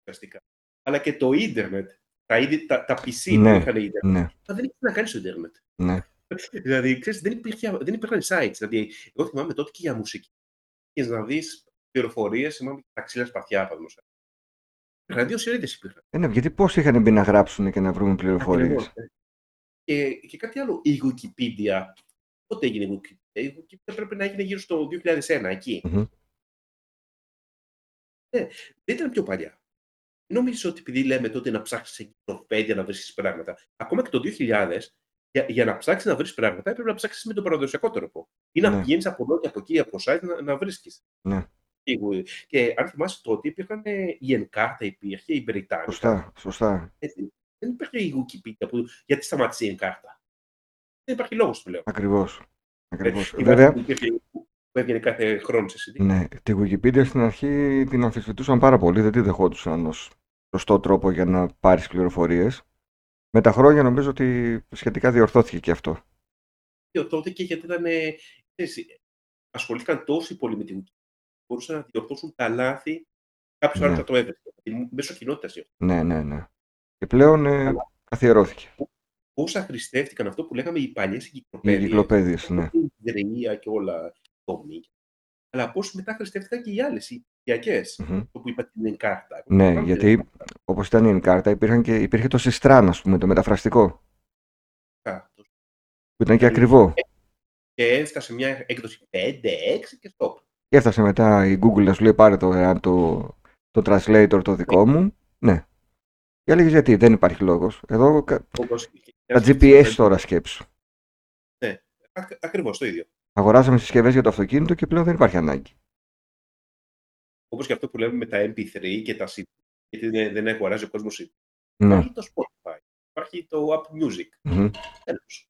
ουσιαστικά. Αλλά και το ίντερνετ. Τα, ίδια- τα, τα PC Ναι. που είχαν ίντερνετ. Ναι, μα δεν είχε να κάνεις στο ίντερνετ. ναι. Δηλαδή, ξέρεις, δεν, υπήρχε, δεν υπήρχαν sites. Δηλαδή, εγώ θυμάμαι τότε και για μουσική. Και να δεις πληροφορίες, θυμάμαι και τα ξύλα σπαθιά, παραδείγματο. Ραδίο σελίδε υπήρχαν. Ε, ναι, γιατί πώς είχαν μπει να γράψουν και να βρούμε πληροφορίες; Ακριβώς, ε. Και, και κάτι άλλο, η Wikipedia. Πότε έγινε η Wikipedia; Η Wikipedia πρέπει να έγινε γύρω στο 2001, εκεί. Μμμ. Δεν ήταν πιο παλιά. Νομίζω ότι επειδή λέμε τότε να ψάξεις εγκυκλοπαίδια να βρει πράγματα, ακόμα και το 2000, για, για να ψάξεις να βρεις πράγματα, έπρεπε να ψάξεις με τον παραδοσιακό τρόπο. Ή να Ναι. πηγαίνει από εδώ και από εκεί, από site να, να βρίσκεις. Ναι. Και αν θυμάσαι τότε υπήρχαν ε, η Ενκάρτα, υπήρχε η Βρυτάνικα. Σωστά, σωστά. Ε, δεν υπήρχε η Wikipedia που, γιατί σταμάτησε η Ενκάρτα. Δεν υπάρχει λόγος που λέω. Ακριβώς. Ακριβώς. Η Βέβαια, βάση που υπήρχε, που έβγαινε κάθε χρόνο σε CD. ναι, τη Wikipedia στην αρχή την αμφισβητούσαν πάρα πολύ, δεν τη δεχόντουσαν ως σωστό τρόπο για να πάρεις πληροφορίες. Με τα χρόνια νομίζω ότι σχετικά διορθώθηκε και αυτό. Και τότε και γιατί ήταν, ε, ξέρεις, ασχολήθηκαν τόσο πολύ με την Wikipedia, μπορούσαν να διορθώσουν τα λάθη κάποιο Ναι. άλλο θα το έβρεχε. Μέσω κοινότητας. Ναι, ναι, ναι. Και πλέον ε, καθιερώθηκε. Πόσα χρηστεύτηκαν αυτό που λέγαμε οι παλιές Οι εγκυκλοπαίδειες. εγκυκλοπαίδειες, ναι. Η ιδρυα και όλα το μη. Αλλά πώς μετά χρηστεύτηκαν και οι άλλες, οι οικιακέ. Μμμ. Το που είπα την εγκάρτα. Ναι, Θυμάμαι γιατί όπως ήταν η Ενκάρτα υπήρχαν και, υπήρχε το Sistran, ας πούμε, το μεταφραστικό, τελικά. που ήταν και Ε, ακριβό. Και έφτασε μια έκδοση 5-6 και stop. Και έφτασε μετά η Google να σου λέει πάρε το, ε, το, το translator το δικό μου. Ναι. Και έλεγες γιατί, δεν υπάρχει λόγος. Εδώ κα- Όπως... τα GPS τώρα σκέψου. Ακριβώς το ίδιο. Αγοράσαμε συσκευές για το αυτοκίνητο και πλέον δεν υπάρχει ανάγκη. Όπως και αυτό που λέμε με τα MP3 και τα CD. Γιατί δεν, δεν αγοράζει ο κόσμος CD. Ναι. Υπάρχει το Spotify. Υπάρχει το Apple Music. Μμμ. Τέλος.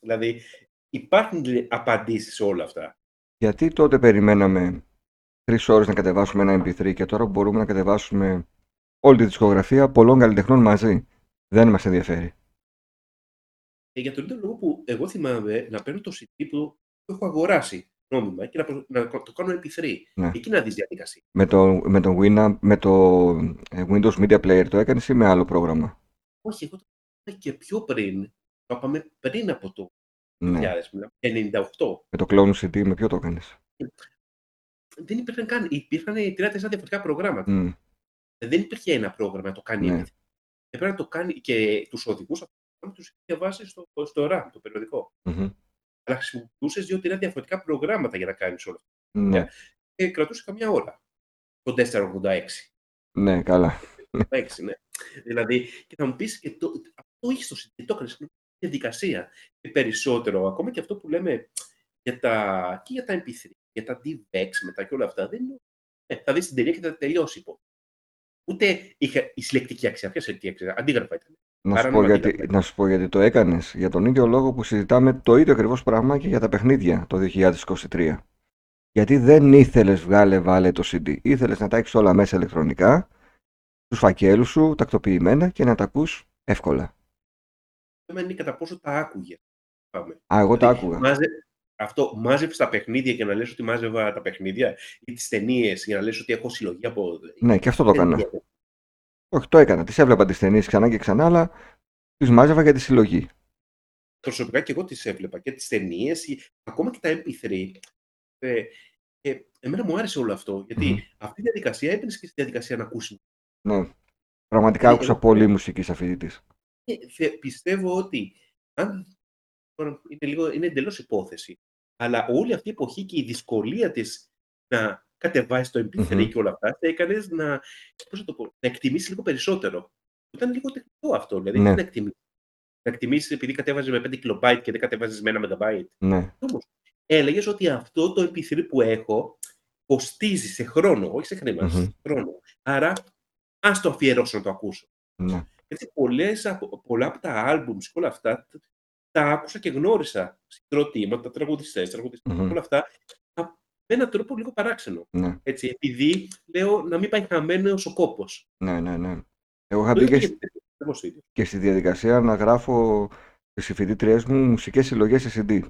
Δηλαδή, υπάρχουν απαντήσεις σε όλα αυτά. Γιατί τότε περιμέναμε τρεις ώρες να κατεβάσουμε ένα MP3 και τώρα μπορούμε να κατεβάσουμε όλη τη δισκογραφία πολλών καλλιτεχνών μαζί. Δεν μας ενδιαφέρει. Και για τον ίδιο λόγο που εγώ θυμάμαι να παίρνω το CD που το έχω αγοράσει νόμιμα και να, προ- να το κάνω MP3. Ναι. Εκεί να δεις διαδικασία. Με το, με το, Winamp, με το ε, Windows Media Player το έκανες ή με άλλο πρόγραμμα; Όχι, εγώ το έκανα και πιο πριν. Το είπαμε πριν από το Ναι. 2000, μιλάμε, 98. Με το Clone CD με ποιο το έκανες; Δεν υπήρχαν καν. Υπήρχαν τρία-τέσσερα διαφορετικά προγράμματα. Μμ. Δεν υπήρχε ένα πρόγραμμα να το κάνει. Ναι. MP3. Έπρεπε να το κάνει και τους οδηγούς αυτού τους διαβάσεις στο, στο RAM, το περιοδικό. Μμμ. Αλλά χρησιμοποιούσες δύο-τρία διαφορετικά προγράμματα για να κάνεις όλα αυτά. Ναι. Και κρατούσε καμιά ώρα. Το 486. ναι, καλά. 6, ναι. Δηλαδή, και θα μου πεις και το, αυτό είχε στο CD, το έκανε στην διαδικασία. Και περισσότερο, ακόμα και αυτό που λέμε για τα, και για τα MP3, για τα DVX μετά και όλα αυτά, δεν είναι. Ε, θα δεις την τελεία και θα τελειώσει. υπό. Ούτε είχε η συλλεκτική αξία. Ποια συλλεκτική αξία, αντίγραφα ήταν. Να σου, Παράνομα πω γιατί, αντίγραφα. να σου πω γιατί το έκανες. Για τον ίδιο λόγο που συζητάμε το ίδιο ακριβώς πράγμα και για τα παιχνίδια το 2023. Γιατί δεν ήθελες βγάλε βάλε το CD. Ήθελες να τα έχεις όλα μέσα ηλεκτρονικά, στους φακέλους σου, τακτοποιημένα και να τα ακούς εύκολα. Το θέμα είναι κατά πόσο τα άκουγε. Πάμε. Α, εγώ τα Δηλαδή, άκουγα. μάζε- αυτό, μάζεψε τα παιχνίδια για να λες ότι μάζευα τα παιχνίδια ή τις ταινίες για να λες ότι έχω συλλογή από... Ναι, και αυτό το Δεν έκανα. Γίνεται. Όχι, το έκανα. Τις έβλεπα τις ταινίες ξανά και ξανά, αλλά τις μάζευα για τη συλλογή. προσωπικά και εγώ τις έβλεπα και τις ταινίες, ακόμα και τα MP3. Ε, και εμένα μου άρεσε όλο αυτό, γιατί Μμμ. αυτή η διαδικασία έμπαινε και στη διαδικασία να ακούσεις. Ναι. Πραγματικά Ε, άκουσα εγώ- πολύ μουσική σε αυτή της. Και θε- πιστεύω ότι, αν, τώρα είναι, λίγο, είναι εντελώς υπόθεση, αλλά όλη αυτή η εποχή και η δυσκολία της να κατεβάσει το MP3 Μμμ. και όλα αυτά, θα έκανες να, πώς να, το πω, να εκτιμήσεις λίγο περισσότερο. Ήταν λίγο τεχνικό αυτό, δηλαδή Ναι. τι να εκτιμήσεις. Να εκτιμήσεις επειδή κατέβαζες με 5 KB και δεν κατέβαζες με 1 MB. Ναι. Όμως, έλεγες ότι αυτό το MP3 που έχω κοστίζει σε χρόνο, όχι σε χρήμα, Μμμ. σε χρόνο. Άρα, ας το αφιερώσω να το ακούσω. ναι. Έτσι, πολλές, από- πολλά από τα άλμπουμς και όλα αυτά τ- τα άκουσα και γνώρισα συγκροτήματα, τραγουδιστές, τραγουδιστές, Μμμ. όλα αυτά, α- με έναν τρόπο λίγο παράξενο. Ναι. Έτσι, επειδή λέω να μην πάει χαμένος ο κόπος. Ναι, ναι, ναι. Εγώ είχα Το μπει ίδιο και, και σ- ακριβώς το ίδιο. και στη διαδικασία να γράφω στις φοιτήτριές μου μουσικές συλλογές σε CD.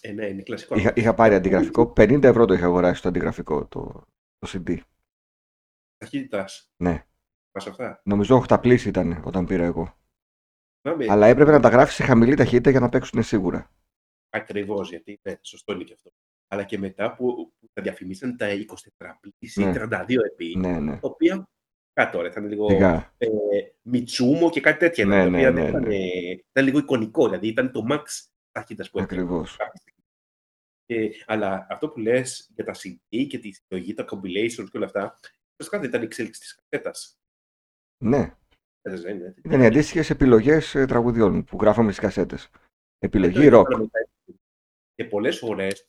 Ε, ναι, είναι κλασικό. Είχα, είχα πάρει αντιγραφικό, 50 ευρώ το είχα αγοράσει το αντιγραφικό, το, το CD. Ταχύτητας. Ναι. Μας αυτά; Νομίζω οχταπλής ήταν όταν πήρα εγώ. Πάμε, Αλλά έπρεπε να τα γράφεις σε χαμηλή ταχύτητα για να παίξουν σίγουρα. Ακριβώς, γιατί ναι, σωστό είναι και αυτό. Αλλά και μετά που, που τα διαφημίσαν τα 24 πλήσεις ή Ναι. 32 επί, Ναι, ναι. τα οποία κάτω τώρα ήταν λίγο Σιγά. ε, Μιτσούμο και κάτι τέτοια. Ναι, τα οποία ναι, δεν ναι, ήταν, ε, ήταν λίγο εικονικό, δηλαδή ήταν το max ταχύτητας που έπαιρνε. Ακριβώς. Ε, αλλά αυτό που λες για τα CD και τη συλλογή, τα compilations και όλα αυτά, ουσιαστικά δεν ήταν η εξέλιξη της κασέτας. Ναι. Κασέτας δεν είναι. Ήταν οι αντίστοιχες επιλογές τραγουδιών που γράφαμε στις κασέτες. Επιλογή Ε, το ροκ. έκανα μετά. Και πολλές φορές,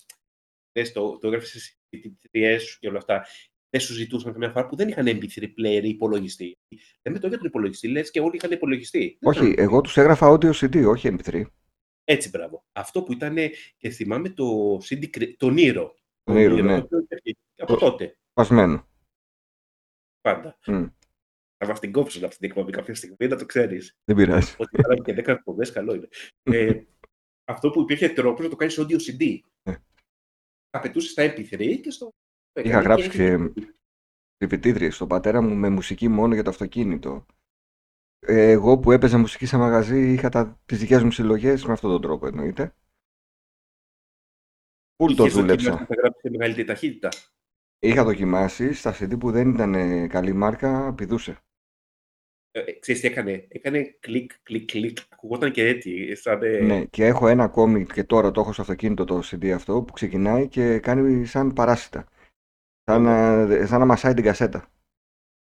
λες, το, το έγραφες στις φοιτητριές σου και όλα αυτά, δεν σου ζητούσαν καμιά φορά που δεν είχαν MP3 player ή υπολογιστή. Λέμε το για τον υπολογιστή, λες και όλοι είχαν υπολογιστή. Δεν Όχι, είχαν. εγώ τους έγραφα audio CD, όχι MP3. Έτσι, μπράβο. Αυτό που ήταν, και θυμάμαι το CD, κρε- τον Ήρο. Τον Ήρο, ναι. το οποίο υπήρχε Από Το- τότε, Πασμένο. πάντα. Μμ. Θα μας την κόψουν αυτή την εκπομπή κάποια στιγμή, να το ξέρεις. Δεν πειράζει. Ότι κάναμε και 10 εκπομπές, καλό είναι. Ε, αυτό που υπήρχε τρόπος να το κάνεις audio CD. Ναι. Τα πετούσε στα MP3 και στο. Είχα και γράψει έχει- και επιτήτριες στον πατέρα μου με μουσική μόνο για το αυτοκίνητο. Ε, Εγώ που έπαιζα μουσική σε μαγαζί είχα τα, τις δικές μου συλλογές με αυτόν τον τρόπο εννοείται. Πουλ το Είχες δοκιμάσει δούλεψα. να γράψεις σε μεγαλύτερη ταχύτητα. Είχα δοκιμάσει, στα CD που δεν ήταν ε, καλή μάρκα, πηδούσε. Ε, ε, ξέρεις τι έκανε; Έκανε κλικ, κλικ, κλικ. Ακουγόταν και έτσι. Σαν, ε, Ναι, και έχω ένα ακόμη και τώρα το έχω στο αυτοκίνητο το CD αυτό που ξεκινάει και κάνει σαν παράσιτα. Σαν, να- σαν να μασάει την κασέτα.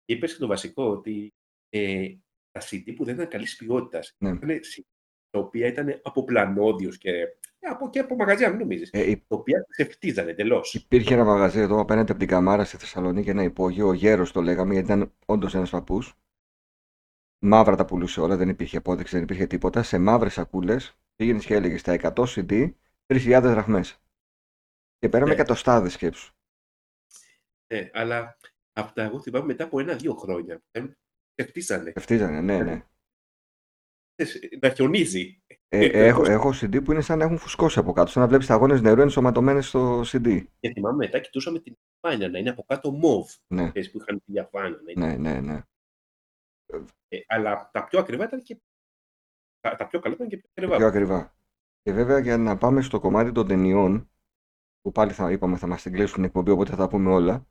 Είπες και το βασικό ότι ε, τα CD που δεν ήταν καλής ποιότητας Ναι. ήταν CD τα οποία ήταν από πλανόδιο και, ε, από, και από μαγαζιά, μην νομίζεις. Ε, υ- Τα οποία ξεφτίζανε εντελώ. υπήρχε ένα μαγαζί εδώ απέναντι από την Καμάρα στη Θεσσαλονίκη, ένα υπόγειο, ο Γέρος το λέγαμε γιατί ήταν όντως ένας παππούς. Μαύρα τα πουλούσε όλα, δεν υπήρχε απόδειξη, δεν υπήρχε τίποτα. Σε μαύρες σακούλες πήγαινε και έλεγε στα 100 CD 3.000 δραχμές. Και πέραμε Ναι. εκατοστάδες σκέψου. Ε, αλλά από τα εγώ θυμάμαι μετά από ένα-δύο χρόνια. Ε, ξεφτίζανε. Ευτίζανε, ναι, ναι. Ξέρεις, Να χιονίζει. Ε, Ε, έχω, πώς- έχω CD που είναι σαν να έχουν φουσκώσει από κάτω, σαν να βλέπεις αγώνες νερού ενσωματωμένες στο CD. Και θυμάμαι μετά κοιτούσαμε την διαφάνεια να είναι από κάτω μοβ. Ναι, ξέρεις, που είχαν τη διαφάνεια. να είναι. ναι, ναι, ναι. Ε, αλλά τα πιο ακριβά ήταν και. Τα, τα πιο καλά ήταν και πιο ακριβά. Πιο ακριβά. Και βέβαια για να πάμε στο κομμάτι των ταινιών, που πάλι θα είπαμε θα μας την κλείσουν την εκπομπή, οπότε θα τα πούμε όλα.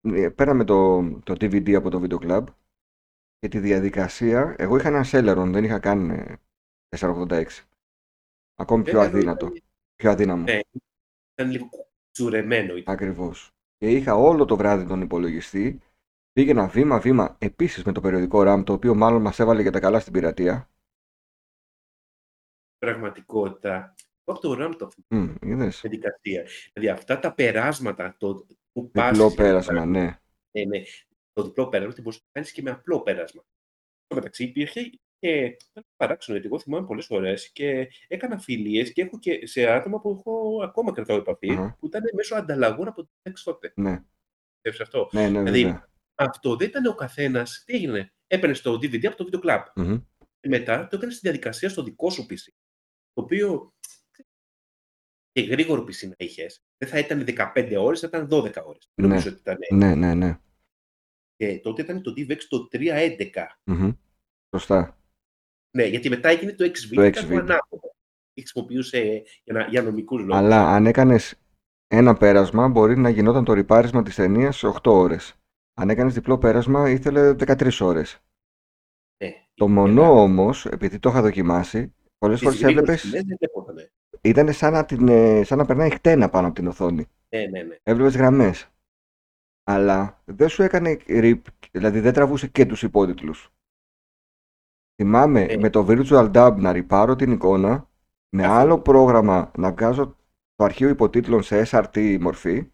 Ε, Πέραμε το, το DVD από το Video Club και τη διαδικασία. Εγώ είχα ένα Celeron, δεν είχα καν ε, 486. Ακόμη πιο Βέβαια, εδώ αδύνατο, ήταν- πιο αδύναμο. Ναι, ήταν λίγο τσουρεμένο. Ήταν. Ακριβώς. Και είχα όλο το βράδυ τον υπολογιστή. Πήγαινα βήμα-βήμα επίσης με το περιοδικό RAM, το οποίο μάλλον μας έβαλε για τα καλά στην πειρατεία. Πραγματικότητα. Από το RAM το Μμ, είδες. διαδικασία. Δηλαδή αυτά τα περάσματα το, που πας Διπλό για- πέρασμα, ναι. Ναι, ναι. Το διπλό πέρασμα τι μπορούσε να κάνεις και με απλό πέρασμα. Στο μεταξύ υπήρχε και ήταν παράξενο γιατί εγώ θυμάμαι πολλές φορές και έκανα φιλίες και έχω και σε άτομα που έχω ακόμα κρατάω επαφή Αχα. που ήταν μέσω ανταλλαγών από το Text τότε. Ναι, Ξέρεις αυτό; ναι, ναι, Δηλαδή, βέβαια. Αυτό δεν ήταν ο καθένας. Τι έγινε. Έπαιρνε το DVD από το Video Club. Μμμ. Μετά το έκανε στη διαδικασία στο δικό σου PC. Το οποίο και γρήγορο PC να είχες, δεν θα ήταν 15 ώρες, θα ήταν 12 ώρες. Ναι. Νομίζω ότι ήταν. Ναι, ναι, ναι. Και τότε ήταν το DivX το 311. Μμμ. Σωστά. Ναι, γιατί μετά έγινε το XV, Το ήταν XV. το ανάποδο. Και χρησιμοποιούσε για, να, για νομικούς λόγους. Αλλά αν έκανες ένα πέρασμα, μπορεί να γινόταν το ριπάρισμα της ταινίας σε 8 ώρες. Αν έκανες διπλό πέρασμα, ήθελε 13 ώρες. Ναι. Το μονό όμως, επειδή το είχα δοκιμάσει, πολλές Τις φορές γρήγορες έβλεπες. τιμές δεν βλέπονταν. Ήταν σαν να, την, ε, σαν να περνάει χτένα πάνω από την οθόνη. Ναι, ναι, ναι. Έβλεπες γραμμές. Αλλά δεν σου έκανε rip, δηλαδή δεν τραβούσε και τους υπότιτλους. Θυμάμαι Ε. με το Virtual Dub να ριπάρω την εικόνα, με Αυτό. άλλο πρόγραμμα να βγάζω το αρχείο υποτίτλων σε SRT μορφή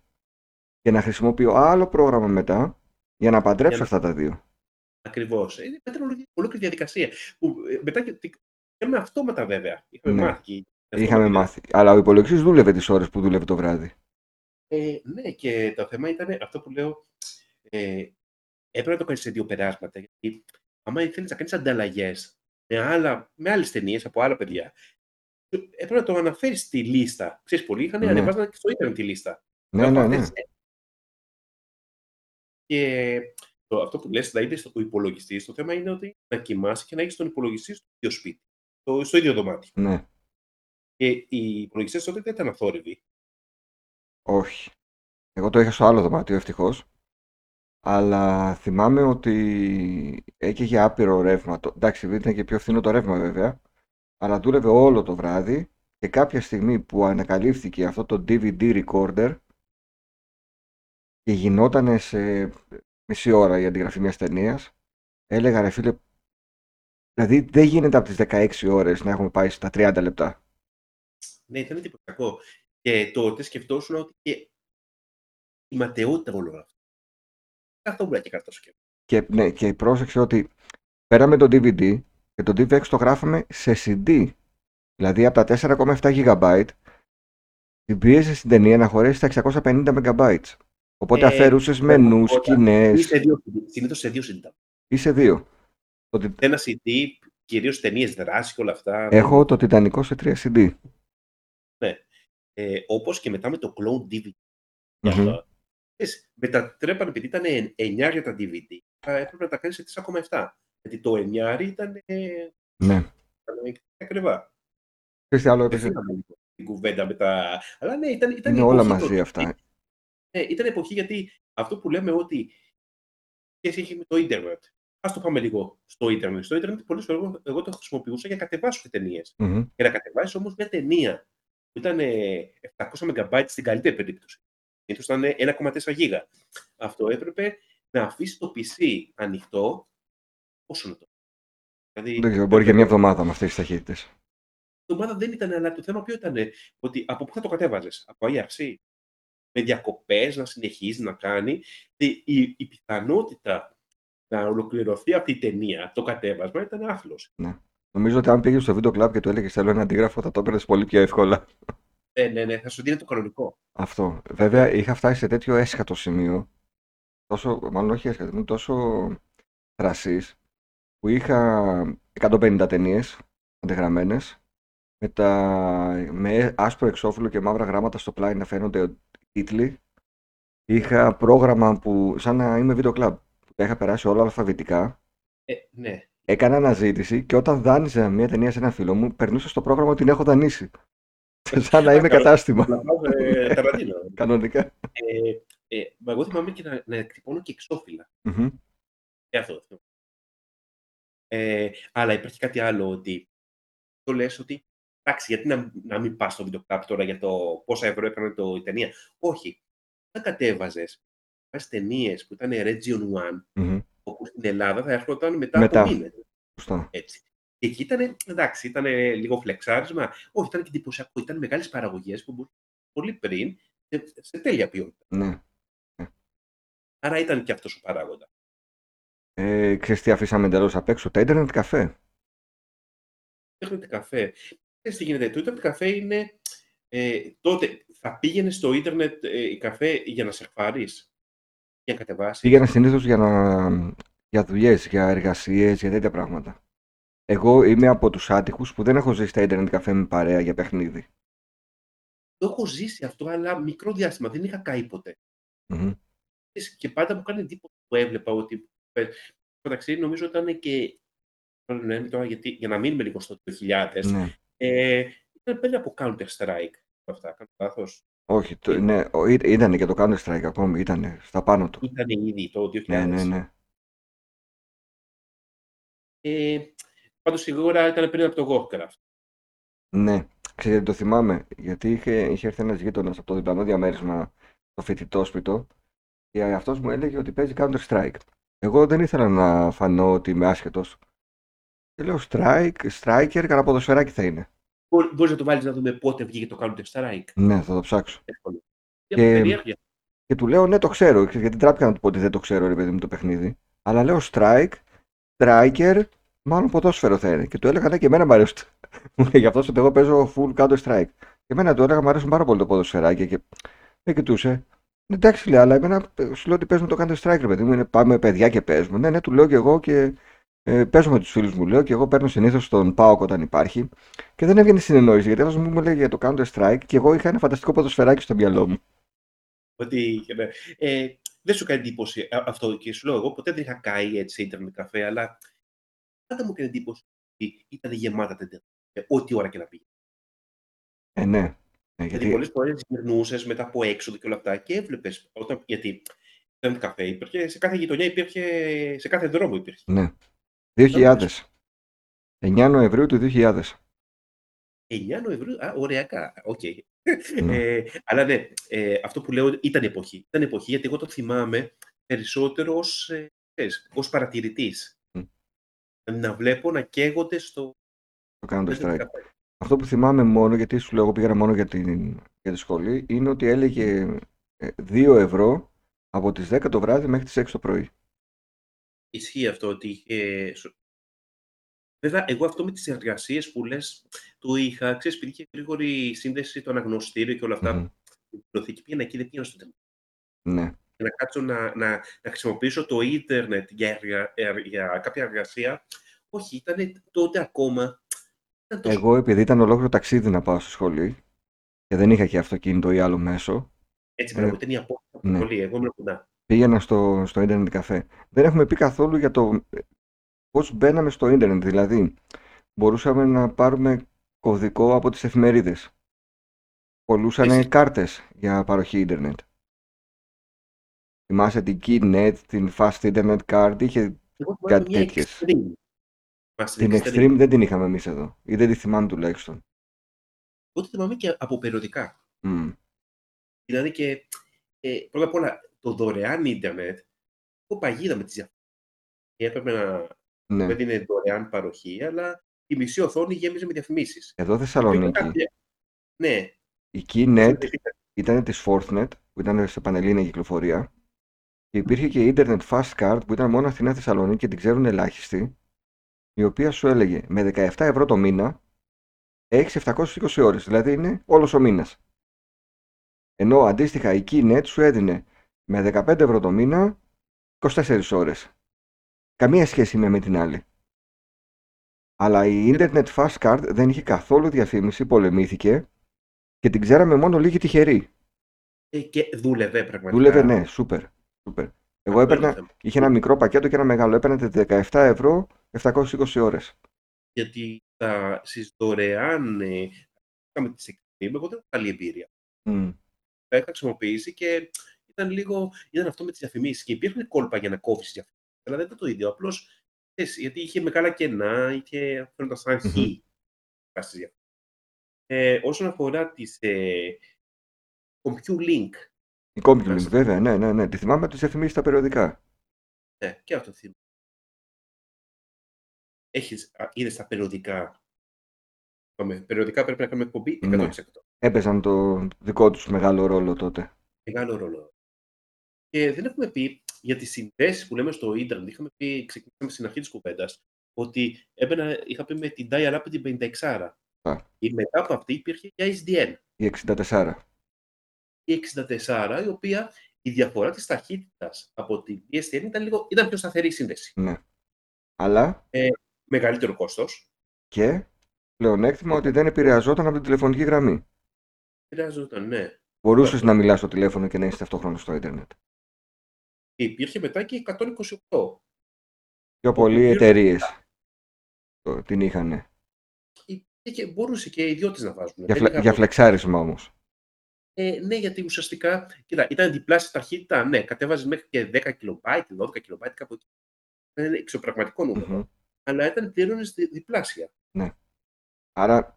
και να χρησιμοποιώ άλλο πρόγραμμα μετά για να παντρέψω Για αυτά τα δύο. Ακριβώς. Ήταν ολόκληρη- ολόκληρη διαδικασία. Που, ε, μετά και. τι- Είχαμε αυτόματα βέβαια. Είχαμε Ναι. μάθει. Είχαμε μάθει. Αλλά ο υπολογιστής δούλευε τις ώρες που δούλευε το βράδυ. Ε, ναι, και το θέμα ήταν αυτό που λέω. Ε, έπρεπε να το κάνεις σε δύο περάσματα. Γιατί άμα ήθελε να κάνεις ανταλλαγές με, άλλα, με άλλες ταινίες από άλλα παιδιά, έπρεπε να το αναφέρεις στη λίστα. Ξέρεις, πολλοί είχαν Ναι. ανεβάζανε και στο ίντερνετ τη λίστα. Ναι, ναι, ναι. Και το, αυτό που λες, δηλαδή στο υπολογιστής, το θέμα είναι ότι να κοιμάσαι και να έχεις τον υπολογιστή στο ίδιο σπίτι, στο, στο ίδιο δωμάτιο. ναι. Και οι υπολογιστέ τότε δεν ήταν αθόρυβοι. Όχι. Εγώ το είχα στο άλλο δωμάτιο ευτυχώς. Αλλά θυμάμαι ότι έκαιγε άπειρο ρεύμα. Το- Εντάξει, ήταν και πιο φθηνό το ρεύμα βέβαια. Αλλά δούλευε όλο το βράδυ και κάποια στιγμή που ανακαλύφθηκε αυτό το DVD recorder και γινόταν σε μισή ώρα η αντιγραφή μιας ταινίας, έλεγα ρε φίλε, δηλαδή δεν γίνεται από τις 16 ώρες να έχουμε πάει στα 30 λεπτά. Ναι, ήταν εντυπωσιακό. Και τότε σκεφτόσουν ότι και η ματαιότητα όλο αυτό. Καθόμουν και κάτω σκέφτομαι. Και, ναι, και πρόσεξε ότι πέραμε το DVD και το DVX το γράφαμε σε CD. Δηλαδή από τα 4,7 GB την πίεζε στην ταινία να χωρέσει τα 650 MB. Οπότε Ε, αφαιρούσες μενούς, πραγματικότητα. σκηνές Ή σε δύο CD. Συνήθως σε δύο CD. ή σε δύο. Ότι, Ένα CD κυρίως ταινίες δράσης και όλα αυτά. Έχω το Τιτανικό σε 3 CD. Ναι. Ε, όπως και μετά με το Clone DVD. Μμμ. Ξέρεις, μετατρέπανε, επειδή ήταν 9 για τα DVD, ε, έπρεπε να τα κάνεις σε 3,7. Γιατί το 9 ήταν, ε, Ναι. ήταν ακριβά. Ξέρεις τι άλλο Δεν έπαιζε. θυμάμαι λίγο την κουβέντα με τα... Αλλά ναι, ήταν, ήταν Είναι η όλα εποχή μαζί τότε. αυτά. Ναι, ήταν εποχή γιατί αυτό που λέμε ότι σχέση έχει με το ίντερνετ. Α το πάμε λίγο στο ίντερνετ. Στο ίντερνετ πολλές φορές εγώ, εγώ το χρησιμοποιούσα για να κατεβάσω ταινίες. Μμμ. Για να κατεβάσει όμως μια ταινία που ήταν ε, 700 MB στην καλύτερη περίπτωση. Συνήθως ήταν 1,4 γίγα. Αυτό έπρεπε να αφήσει το PC ανοιχτό. Πόσο να το. Δηλαδή, Δεν ξέρω, μπορεί και μια εβδομάδα με αυτές τις ταχύτητες. η εβδομάδα δεν ήταν, αλλά το θέμα ποιο ήταν. Ότι από πού θα το κατέβαζες, από IRC. Με διακοπές να συνεχίζει να κάνει. Και η, η πιθανότητα να ολοκληρωθεί αυτή η ταινία, το κατέβασμα, ήταν άθλος. Νομίζω ότι αν πήγες στο βίντεο κλαμπ και του έλεγες θέλω ένα αντίγραφο, θα το έπαιρνες πολύ πιο εύκολα. Ε, ναι, ναι, θα σου δίνει το κανονικό. Αυτό. Βέβαια, είχα φτάσει σε τέτοιο έσχατο σημείο. Τόσο, μάλλον όχι έσχατο, ήμουν τόσο θρασής που είχα 150 ταινίες αντεγραμμένε με, τα, με άσπρο εξώφυλλο και μαύρα γράμματα στο πλάι να φαίνονται τίτλοι. Είχα πρόγραμμα που, σαν να είμαι βίντεο κλαμπ, που τα είχα περάσει όλα αλφαβητικά. Ε, ναι. Έκανα αναζήτηση και όταν δάνειζα μια ταινία σε ένα φίλο μου, περνούσα στο πρόγραμμα ότι την έχω δανείσει. Σαν να είμαι κατάστημα. Να πάω ε, Ταραντίνο. Κανονικά. Ε, ε, μα εγώ θυμάμαι και να, να εκτυπώνω και εξώφυλλα. Μμμ. Και αυτό. Ε, αλλά υπάρχει κάτι άλλο ότι το λες ότι εντάξει, γιατί να, να μην πας στο βίντεο κλαμπ τώρα για το πόσα ευρώ έκανε το, η ταινία. Όχι. Δεν κατέβαζες βάζει ταινίες που ήταν Region 1, Μμμ. όπου στην Ελλάδα θα έρχονταν μετά, Μετά. από μήνες. Σωστά. Έτσι. Και εκεί ήταν, εντάξει, ήταν λίγο φλεξάρισμα. Όχι, ήταν και εντυπωσιακό. Ήταν μεγάλες παραγωγές που μπορούσαν πολύ πριν σε, σε τέλεια ποιότητα. Ναι. Άρα ήταν και αυτός ο παράγοντας. Ε, ξέρεις τι αφήσαμε εντελώς απ' έξω, τα ίντερνετ καφέ. Ίντερνετ καφέ. Ξέρεις τι γίνεται. Το ίντερνετ καφέ είναι. Ε, τότε θα πήγαινε στο ίντερνετ ε, η καφέ για να σε πάρει, για να κατεβάσεις; Πήγαινα συνήθως για, να... για δουλειές, για εργασίες, για τέτοια πράγματα. Εγώ είμαι από τους άτυχους που δεν έχω ζήσει τα ίντερνετ καφέ με παρέα για παιχνίδι. Το έχω ζήσει αυτό, αλλά μικρό διάστημα. Δεν είχα καεί ποτέ. Μμμ. Και πάντα μου κάνει εντύπωση που έβλεπα ότι. ε, μεταξύ, νομίζω ήταν και. Ναι, τώρα, γιατί, για να μείνουμε λίγο στο 2000, Ναι. Ε, ήταν πριν από Counter Strike. Αυτά, κάνω λάθος. Όχι, το, ναι, ο- ή- ήταν και το Counter Strike ακόμη, ήταν στα πάνω του. Ήταν ήδη το 2000. Ναι, ναι, ναι. Ε, Πάντως σίγουρα ήταν πριν από το Warcraft. Ναι, ξέρετε, το θυμάμαι, γιατί είχε, είχε έρθει ένας γείτονας από το διπλανό διαμέρισμα στο φοιτητό σπιτό και αυτός μου έλεγε ότι παίζει Counter Strike. Εγώ δεν ήθελα να φανώ ότι είμαι άσχετος. Και λέω Strike, Striker, κανένα ποδοσφαιράκι θα είναι. Μπορείς να το βάλεις να δούμε πότε βγήκε το Counter Strike. Ναι, θα το ψάξω. Εύκολο. Και- Και... Περιέργεια. Και του λέω, ναι, το ξέρω, γιατί τράπηκα να του πω ότι δεν το ξέρω, ρε παιδί μου, το παιχνίδι. Αλλά λέω Strike, Striker, μάλλον ποδόσφαιρο θα είναι. Και του έλεγα, ναι, και εμένα μου αρέσει. Μου λέει, γι' αυτό ότι εγώ παίζω full Counter Strike. Και εμένα του έλεγα, μου αρέσουν πάρα πολύ το ποδοσφαιράκι. Και με κοιτούσε. «Ναι, Εντάξει, λέει, αλλά εμένα ε, σου λέω ότι παίζουμε το Counter Strike, ρε παιδί μου. Είναι, πάμε παιδιά και παίζουμε. Ναι, ναι, του λέω και εγώ και ε, παίζω με τους φίλους μου, λέω, και εγώ παίρνω συνήθως τον Πάοκ όταν υπάρχει. Και δεν έβγαινε συνεννόηση, γιατί αυτό μου μου έλεγε για το Counter Strike και εγώ είχα ένα φανταστικό ποδοσφαιράκι στο μυαλό μου. Ότι, ναι. ε, δεν σου κάνει εντύπωση α- αυτό και σου λέω εγώ ποτέ δεν είχα καεί έτσι σε ίντερνετ καφέ, αλλά πάντα μου έκανε εντύπωση ότι ήταν γεμάτα τα ίντερνετ καφέ, ό,τι ώρα και να πήγε. Ε, ναι. Ναι, Γιατί γιατί πολλές φορές γυρνούσες μετά από έξοδο και όλα αυτά και έβλεπες. Γιατί ίντερνετ καφέ υπήρχε σε κάθε γειτονιά, υπήρχε σε κάθε δρόμο υπήρχε. Ναι. 2000. 9 Νοεμβρίου του 2000. 9 Νοεμβρίου, α, οριακά, οκ. Ναι. Ε, αλλά ναι, ε, αυτό που λέω ήταν εποχή. Ήταν εποχή γιατί εγώ το θυμάμαι περισσότερο ως, ε, ξέρεις, ως παρατηρητής. Μμ. Να βλέπω να καίγονται στο Το Counter ίντερνετ Strike. καφέ. Αυτό που θυμάμαι μόνο, γιατί σου λέω εγώ πήγαινα μόνο για, την, για τη σχολή, είναι ότι έλεγε ε, 2 ευρώ από τις 10 το βράδυ μέχρι τις 6 το πρωί. Ισχύει αυτό ότι είχε... σου- Βέβαια, εγώ αυτό με τις εργασίες που λες το είχα, ξέρεις, επειδή είχε γρήγορη σύνδεση το αναγνωστήριο και όλα αυτά. Μμμ. Η βιβλιοθήκη πήγαινα εκεί, δεν πήγαινα στο ίντερνετ. Ναι. Για να κάτσω να, να, να χρησιμοποιήσω το ίντερνετ για, εργα- ε, για κάποια εργασία, Όχι, ήταν τότε ακόμα. Ήταν τόσο... Εγώ, επειδή ήταν ολόκληρο ταξίδι να πάω στη σχολή και δεν είχα και αυτοκίνητο ή άλλο μέσο, Έτσι, ε, μπράβο, ήταν η απόφαση από ναι. το πολύ. Εγώ ήμουν κοντά. Πήγαινα στο, στο ίντερνετ καφέ. Δεν έχουμε πει καθόλου για το πώς μπαίναμε στο ίντερνετ. Δηλαδή, μπορούσαμε να πάρουμε κωδικό από τις εφημερίδες. Πολλούσαν Εσύ. κάρτες για παροχή ίντερνετ. Θυμάσαι την KeyNet, την Fast Internet Card, είχε Εγώ θυμάμαι κάτι μια τέτοιες. extreme. Θυμάσαι την Extreme δεν την είχαμε εμείς εδώ. Ή δεν τη θυμάμαι τουλάχιστον. Εγώ τη θυμάμαι και από περιοδικά. Μμ. Δηλαδή και ε, πρώτα απ' όλα το δωρεάν ίντερνετ, εγώ παγίδα με τις διαφορές. Και έπρεπε να Ναι. μου έδινε δωρεάν παροχή, αλλά η μισή οθόνη γέμιζε με διαφημίσεις. Εδώ Θεσσαλονίκη, Ναι, η KeyNet ήταν της Forthnet, που ήταν σε πανελλήνια κυκλοφορία. Και υπήρχε και η Internet Fast Card που ήταν μόνο Αθηνά Θεσσαλονίκη και την ξέρουν ελάχιστοι, η οποία σου έλεγε με 17 ευρώ το μήνα έχεις 720 ώρες, δηλαδή είναι όλος ο μήνας. Ενώ αντίστοιχα η KeyNet σου έδινε με 15 ευρώ το μήνα 24 ώρες. Καμία σχέση με, με την άλλη. Αλλά η Internet Fast Card δεν είχε καθόλου διαφήμιση, πολεμήθηκε και την ξέραμε μόνο λίγοι τυχεροί. ε, και δούλευε πραγματικά. Δούλευε, ναι, σούπερ. σούπερ. Εγώ Αυτό είναι έπαιρνα, το θέμα. είχε ένα μικρό πακέτο και ένα μεγάλο. Έπαιρνε 17 ευρώ 720 ώρες. Γιατί τα, στις δωρεάν ε, είχαμε τις Extreme, εγώ δεν έχω καλή εμπειρία. Μμ. Τα είχα χρησιμοποιήσει και ήταν λίγο, ήταν αυτό με τις διαφημίσεις. Και υπήρχαν κόλπα για να κόβεις διαφημίσεις, αλλά δεν ήταν το ίδιο. Απλώς, ξέρεις, γιατί είχε μεγάλα κενά, είχε φαίνονταν σαν χ. Μμμ. στις διαφημίσεις. Ε, όσον αφορά τις ε, CompuLink, Η CompuLink, Μάλιστα. βέβαια, ναι, ναι, ναι. Τη θυμάμαι από τις διαφημίσεις στα περιοδικά. ναι, και αυτό θυμάμαι. Έχεις, α, είδες τα περιοδικά; Είπαμε, περιοδικά πρέπει να κάνουμε εκπομπή 100%. Ναι. Έπαιζαν το δικό τους μεγάλο ρόλο τότε. Μεγάλο ρόλο. Και δεν έχουμε πει για τις συνδέσεις που λέμε στο ίντερνετ. Είχαμε πει, ξεκινήσαμε στην αρχή της κουβέντας, ότι έμπαινα, είχα πει με την dial-up την 56. Α. Η μετά από αυτή υπήρχε για SDN. Η 64. Η 64, η οποία η διαφορά της ταχύτητας από την PSTN ήταν, λίγο, ήταν πιο σταθερή η σύνδεση. Ναι. Αλλά Μεγαλύτερο κόστος. και πλεονέκτημα ότι δεν επηρεαζόταν από την τηλεφωνική γραμμή. Χρειάζονταν, ναι. Μπορούσες να μιλάς στο τηλέφωνο και να είσαι ταυτόχρονα στο ίντερνετ. Και υπήρχε μετά και η 128. Πιο πολλοί οποίο- εταιρείες την είχαν. Υπήρχε Και μπορούσε και οι ιδιώτες να βάζουν. Για, Δεν φλε, είχα για πρόβλημα. φλεξάρισμα όμως. Ε, ναι, γιατί ουσιαστικά κοίτα, ήταν διπλάσια ταχύτητα. Ναι, κατέβαζες μέχρι και 10 κιλομπάιτ, 12 κιλομπάιτ, κάπου εκεί. Ήταν εξωπραγματικό νούμερο. Μμμ. Αλλά ήταν πλήρωνες διπλάσια. Άρα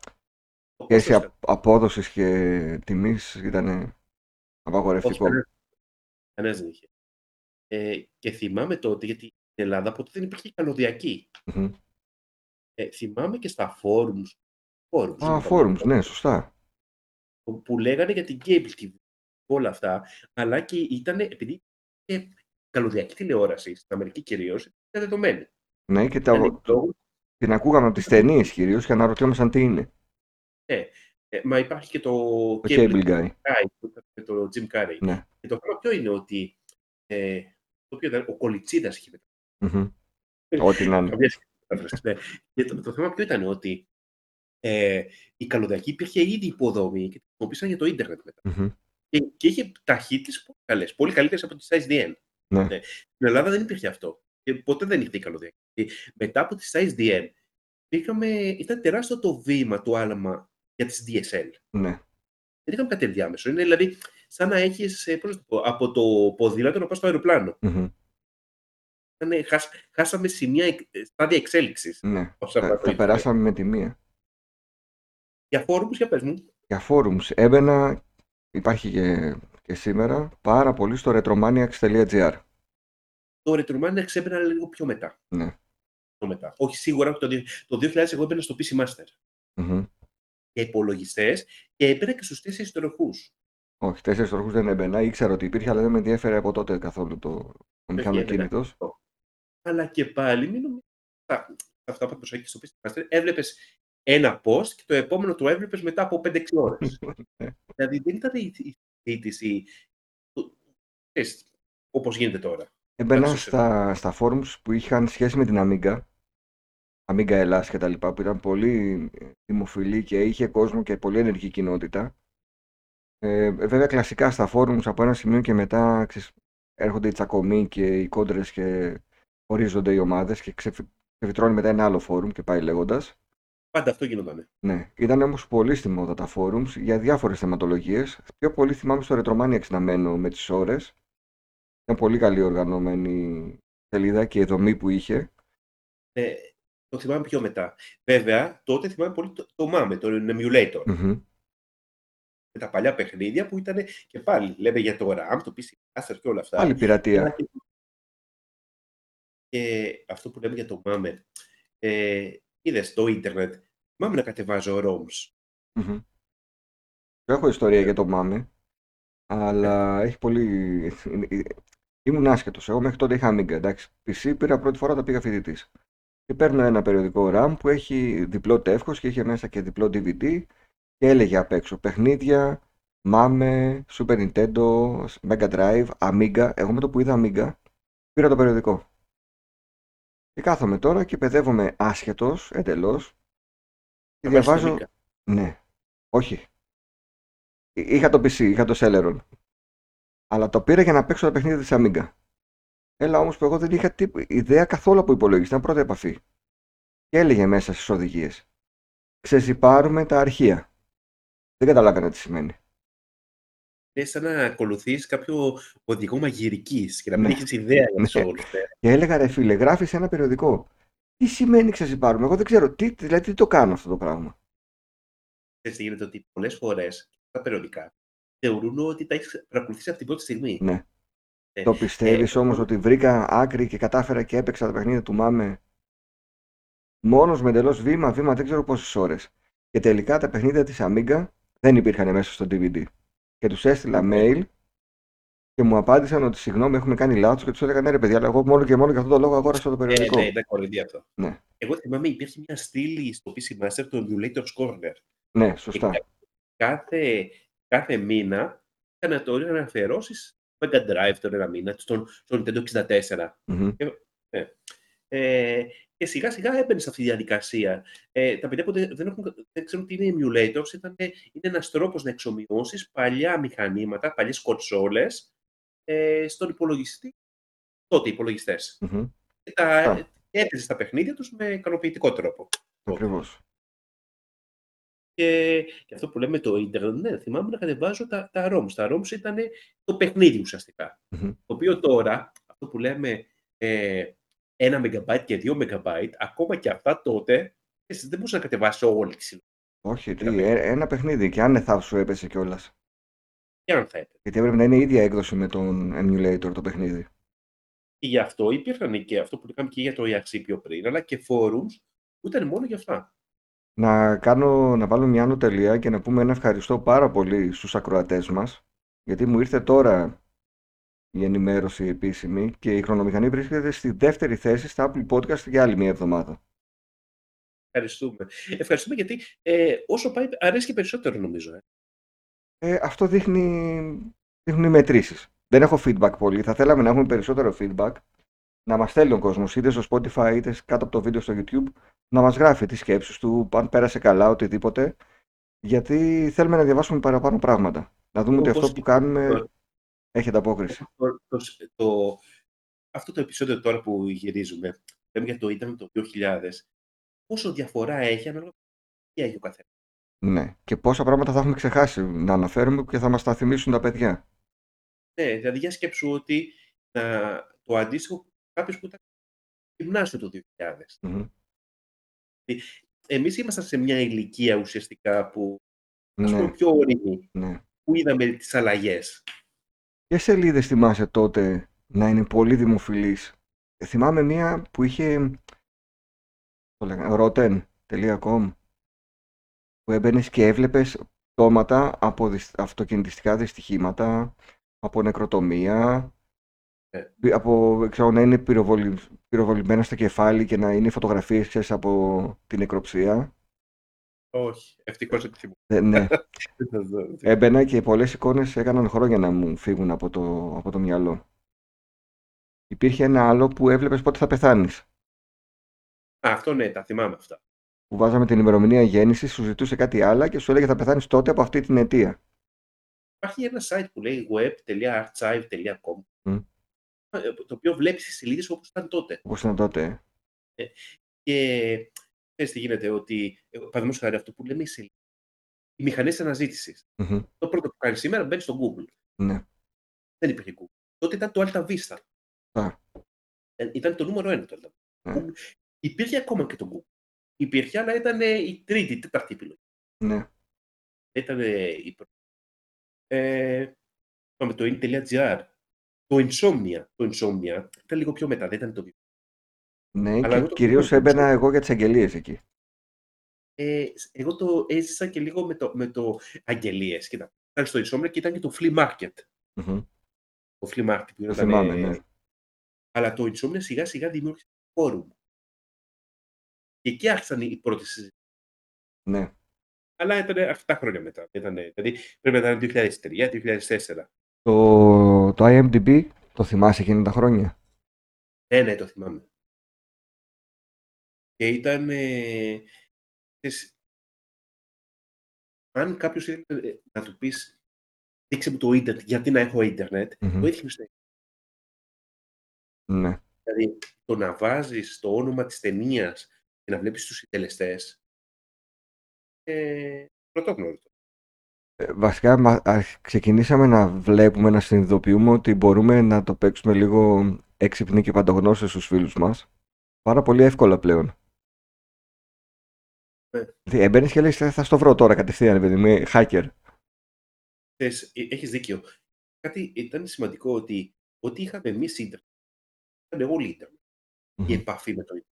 Το σχέση κόστος απ- απόδοσης και τιμής ήταν απαγορευτικό. Όχι, κανένας δεν είχε. Ε, και θυμάμαι τότε, γιατί στην Ελλάδα ποτέ δεν υπήρχε καλωδιακή. Μμμ. Ε, θυμάμαι και στα forums, forums, Α, δεν forums, ναι, σωστά. που- που λέγανε για την cable TV, όλα αυτά, αλλά και ήταν, επειδή και καλωδιακή τηλεόραση, στην Αμερική κυρίως, ήταν δεδομένη. Ναι, και τα, Δηλαδή, λόγω- την ακούγαμε από τις ταινίες κυρίως και αναρωτιόμασταν τι είναι. ε, μα υπάρχει και το, Το Cable Guy. Guy, που ήταν με το Jim Carrey. Ναι. Και το θέμα ποιο είναι ότι ε, το οποίο ήταν, ο Κολιτσίδας είχε μετά. Μμμ. Ό,τι να είναι. Καμία σχέση με τα φρέσκα, ναι. Και το, το θέμα ποιο ήταν ότι ε, η καλωδιακή υπήρχε ήδη υποδομή και τη χρησιμοποίησαν για το ίντερνετ μετά. Μμμ. Και, και είχε ταχύτητες πολύ καλές, πολύ καλύτερες από τις SDN. Ναι. Ναι. Στην Ελλάδα δεν υπήρχε αυτό. Και ποτέ δεν είχε η καλωδιακή. Και μετά από τις SDN είχαμε, ήταν τεράστιο το βήμα, το άλμα για τις DSL. Ναι. Δεν είχαμε κάτι ενδιάμεσο. Είναι δηλαδή σαν να έχεις, ε, πώς να το πω, από το ποδήλατο να πας στο αεροπλάνο. Μμμ. Ήταν, χάσ, χάσαμε σημεία, εκ- στάδια εξέλιξης. Ναι. όσον αφορά Τα, το τα ίντερνετ. περάσαμε με τη μία. Για φόρουμους, για πες μου. Για forums έμπαινα, υπάρχει και, και σήμερα, πάρα πολύ στο retromaniacs.gr. Το Retromania ξέμπαινα λίγο πιο μετά. Ναι. Πιο μετά. Όχι σίγουρα, το, δι- το 2000 εγώ έμπαινα στο PC Master. Μμμ. Για υπολογιστές και έμπαινα και στους τέσσερις τροχούς. Όχι, τέσσερις τροχούς δεν έμπαινα. Ήξερα ότι υπήρχε, αλλά δεν με ενδιέφερε από τότε καθόλου το, ο μηχανοκίνητος. Αλλά και πάλι, μην νομίζεις, τα- αυτά που προσέχει στο PC Master, έβλεπες ένα post και το επόμενο το έβλεπες μετά από 5-6 ώρες. Ναι. δηλαδή δεν ήταν η η συζήτηση όπως γίνεται τώρα. Έμπαινα Κάτσε σε- στα, στα forums που είχαν σχέση με την Amiga Amiga Ελλάς και τα λοιπά, που ήταν πολύ δημοφιλή και είχε κόσμο και πολύ ενεργή κοινότητα. Ε, βέβαια κλασικά στα forums από ένα σημείο και μετά ξέρεις, έρχονται οι τσακωμοί και οι κόντρες και ορίζονται οι ομάδες και ξεφυτρώνει μετά ένα άλλο φόρουμ και πάει λέγοντας. Πάντα αυτό γινόταν. Ναι, ήταν όμως πολύ στη μόδα τα forums για διάφορες θεματολογίες. Πιο πολύ θυμάμαι στο Retromania να μένω με τις ώρες. Ήταν πολύ καλή οργανωμένη σελίδα και η δομή που είχε. Ε, το θυμάμαι πιο μετά. Βέβαια, τότε θυμάμαι πολύ το, το MAME, το Emulator. Μμμ. Με τα παλιά παιχνίδια που ήταν και πάλι, λέμε για το RAM, το PC Master και όλα αυτά. Άλλη πειρατεία. Αλλά και- Και αυτό που λέμε για το MAME, ε, είδες στο ίντερνετ, θυμάμαι να κατεβάζω ROMs. Μμμ. Έχω ιστορία για το MAME, αλλά έχει πολύ... είναι- ε, Ήμουν άσχετος. Εγώ μέχρι τότε είχα Amiga, εντάξει. PC πήρα πρώτη φορά όταν πήγα φοιτητής. Και παίρνω ένα περιοδικό RAM που έχει διπλό τεύχος και είχε μέσα και διπλό DVD και έλεγε απ' έξω παιχνίδια, MAME, Super Nintendo, Mega Drive, Amiga. Εγώ με το που είδα Amiga πήρα το περιοδικό. Και κάθομαι τώρα και παιδεύομαι άσχετος εντελώς και Να βάζεις διαβάζω... Amiga. Ναι, όχι. Εί- Είχα το PC, είχα το Celeron. Αλλά το πήρα για να παίξω τα παιχνίδια της Amiga. Έλα όμως που εγώ δεν είχα τύπ- ιδέα καθόλου από υπολογιστή, ήταν πρώτη επαφή. Και έλεγε μέσα στις οδηγίες. Ξεζιπάρουμε τα αρχεία. Δεν καταλάβαινα τι σημαίνει. Είναι σαν να ακολουθείς κάποιο οδηγό μαγειρικής και να μην Ναι. έχει ιδέα για Ναι. το software. Και έλεγα ρε φίλε, γράφεις σε ένα περιοδικό. Τι σημαίνει ξεζιπάρουμε, εγώ δεν ξέρω. Τι, δηλαδή τι το κάνω αυτό το πράγμα; Ξέρεις τι γίνεται, ότι πολλές φορές τα περιοδικά θεωρούν ότι τα έχεις παρακολουθήσει από την πρώτη στιγμή. Ναι. Ε, Το πιστεύεις ε, όμως ότι βρήκα άκρη και κατάφερα και έπαιξα τα παιχνίδια του Μάμε μόνος με εντελώς βήμα, βήμα δεν ξέρω πόσες ώρες. Και τελικά τα παιχνίδια της Amiga δεν υπήρχαν μέσα στο DVD. Και τους έστειλα mail και μου απάντησαν ότι συγγνώμη έχουμε κάνει λάθος και τους έλεγα ναι ρε παιδιά, αλλά εγώ μόνο και μόνο για αυτόν τον λόγο αγόρασα το Ε, περιοδικό. ναι, ήταν κοροϊδία αυτό. Ναι. Εγώ θυμάμαι υπήρχε μια στήλη στο PC Master, το Emulators Corner. Ναι, σωστά. Και κάθε, κάθε μήνα είχαν το να αφιερώσει στο Mega Drive τον ένα μήνα, στον, στον Nintendo 64. Μμμ. Ε, και σιγά σιγά έμπαινε σε αυτή τη διαδικασία. Ε, τα παιδιά που δεν, δεν, έχουν, δεν ξέρουν τι είναι emulators, ήταν, είναι ένας τρόπος να εξομοιώσεις παλιά μηχανήματα, παλιές κονσόλες ε, στον υπολογιστή, τότε υπολογιστές. Μμμ. Και τα Α. και έπαιζε τα παιχνίδια τους με ικανοποιητικό τρόπο. Ακριβώς. Και, και αυτό που λέμε το ίντερνετ, ναι, θυμάμαι να κατεβάζω τα, τα ROMs. Τα ROMs ήταν το παιχνίδι ουσιαστικά. Μμμ. Το οποίο τώρα, αυτό που λέμε ε, ένα MB και δύο MB, ακόμα και αυτά τότε, εσύ δεν μπορούσε να κατεβάσει όλη τη συλλογή. Όχι, τι, Ήταν ε, ένα παιχνίδι και άνεθα σου έπεσε κιόλας. Και αν θα έπαιρνε. Γιατί έπρεπε να είναι η ίδια έκδοση με τον emulator το παιχνίδι. Και γι' αυτό υπήρχαν και αυτό που λέγαμε και για το ERC πιο πριν, αλλά και forums που ήταν μόνο για αυτά. Να, κάνω, να βάλω μια άνω τελεία και να πούμε ένα ευχαριστώ πάρα πολύ στους ακροατές μας γιατί μου ήρθε τώρα η ενημέρωση επίσημη και η χρονομηχανή βρίσκεται στη δεύτερη θέση στα Apple Podcast για άλλη μια εβδομάδα. Ευχαριστούμε. Ευχαριστούμε γιατί ε, όσο πάει αρέσει και περισσότερο νομίζω. Ε. Ε, αυτό δείχνει, δείχνουν οι μετρήσεις. Δεν έχω feedback πολύ. Θα θέλαμε να έχουμε περισσότερο feedback. Να μας στέλνει ο κόσμος είτε στο Spotify είτε κάτω από το βίντεο στο YouTube να μας γράφει τις σκέψεις του, αν πέρασε καλά, οτιδήποτε. Γιατί θέλουμε να διαβάσουμε παραπάνω πράγματα. Να δούμε ότι Όπως αυτό που και- κάνουμε έχει ανταπόκριση. το, το, το- αυτό το επεισόδιο τώρα που γυρίζουμε, λέμε για το ίντερνετ το 2000, πόσο διαφορά έχει ανάλογα τι έχει ο καθένας; Ναι. Και πόσα πράγματα θα έχουμε ξεχάσει να αναφέρουμε και θα μας τα θυμίσουν τα παιδιά. Ναι, δηλαδή για σκέψου ότι να, το αντίστοιχο κάποιος που ήταν στο γυμνάσιο το 2000. Μμμ. Εμείς ήμασταν σε μια ηλικία ουσιαστικά που ας πούμε Ναι, πιο όρημη, ναι. που είδαμε τις αλλαγές. Και σελίδες θυμάσαι τότε να είναι πολύ δημοφιλείς; Ε, Θυμάμαι μία που είχε το λέγανε, rotten.com που έμπαινε και έβλεπες πτώματα από δυσ- αυτοκινητιστικά δυστυχήματα, από νεκροτομία, Ε. πι- από ξέρω, να είναι πυροβολη, πυροβολημένα στο κεφάλι και να είναι φωτογραφίες ξέρεις, από την νεκροψία. Όχι, ευτυχώς δεν θυμούμαι. Ε, ναι, Δεν θα δω. έμπαινα και πολλές εικόνες έκαναν χρόνια να μου φύγουν από το, από το μυαλό. Υπήρχε ένα άλλο που έβλεπες πότε θα πεθάνεις. Α, αυτό ναι, τα θυμάμαι αυτά. Που βάζαμε την ημερομηνία γέννησης, σου ζητούσε κάτι άλλο και σου έλεγε θα πεθάνεις τότε από αυτή την αιτία. Υπάρχει ένα site που λέει web.archive.com Μμ. ε, το οποίο βλέπεις τι σελίδες όπως ήταν τότε. Όπως ήταν τότε. ε. Και ξέρεις τι γίνεται, ότι ε, παραδείγματος χάρη αυτό που λέμε οι σελίδες. Οι μηχανές αναζήτησης. Μμμ. Το πρώτο που κάνεις σήμερα μπαίνεις στο Google. Ναι. Δεν υπήρχε Google. Τότε ήταν το Alta Vista. Α. Ε, Ήταν το νούμερο ένα το Alta Vista. Ναι. Google- Υπήρχε ακόμα και το Google. Υπήρχε, αλλά ήταν ε, η τρίτη, η τέταρτη επιλογή. Ναι. Ήταν ε, η πρώτη. Ε, πάμε το in.gr. Το Insomnia. Το Insomnia ήταν λίγο πιο μετά, δεν ήταν το βιβλίο. Ναι, Αλλά και εγώ το κυρίως ξέρω. έμπαινα εγώ για τις αγγελίες εκεί. Ε, εγώ το έζησα και λίγο με το, με το Αγγελίες. Κοίτα, ήταν στο Insomnia και ήταν και το Flea Market. Μμμ. Το Flea Market που Το ήταν, θυμάμαι, ε, ναι. Αλλά το Insomnia σιγά σιγά δημιούργησε φόρουμ. Και εκεί άρχισαν οι πρώτες συζητήσεις. Ναι. Αλλά ήταν αρκετά χρόνια μετά. Ήτανε, δηλαδή πρέπει να ήταν 2003-2004. Το, το IMDb το θυμάσαι εκείνα τα χρόνια; Ναι, ναι, το θυμάμαι. Και ήταν. Ε, ξέρεις, αν κάποιος ήθελε ε, να του πεις δείξε μου το ίντερνετ, γιατί να έχω ίντερνετ, Μμμ. το έδειχνε στο Ναι. Δηλαδή, το να βάζεις το όνομα της ταινίας και να βλέπεις τους συντελεστές. Ε, πρωτόγνωρο. Ε, Βασικά μα- α, ξεκινήσαμε να βλέπουμε, να συνειδητοποιούμε ότι μπορούμε να το παίξουμε λίγο έξυπνοι και παντογνώστες στους φίλους μας. Πάρα πολύ εύκολα πλέον. Ναι. Δηλαδή, έμπαινες και λες, «Ε, θα στο βρω τώρα κατευθείαν, παιδί μου, είμαι hacker. Ξέρεις, ε, έχεις δίκιο. Κάτι ήταν σημαντικό ότι ό,τι είχαμε εμείς ίντερνετ, ήταν όλοι ίντερνετ. Η Μμμ. επαφή με το ίντερνετ.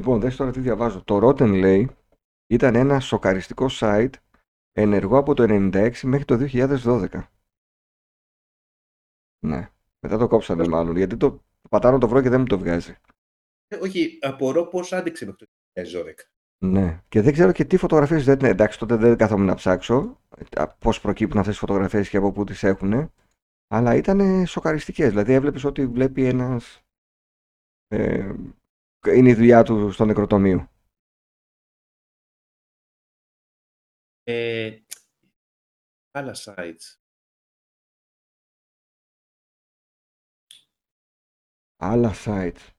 Λοιπόν, δες τώρα τι διαβάζω. Το Rotten λέει ήταν ένα σοκαριστικό site ενεργό από το 96 μέχρι το 2012. Ναι. Μετά το κόψανε μάλλον, γιατί το πατάω να το βρω και δεν μου το βγάζει. Ε, όχι, απορώ πώς άντεξε μέχρι το 2012. Ναι. Και δεν ξέρω και τι φωτογραφίες δεν είναι. Εντάξει, τότε δεν καθόμουν να ψάξω πώς προκύπτουν αυτές τις φωτογραφίες και από πού τις έχουν. Αλλά ήταν σοκαριστικές. Δηλαδή έβλεπες ότι βλέπει ένας... Ε, είναι η δουλειά του στο νεκροτομείο. Ε, άλλα sites. Άλλα sites.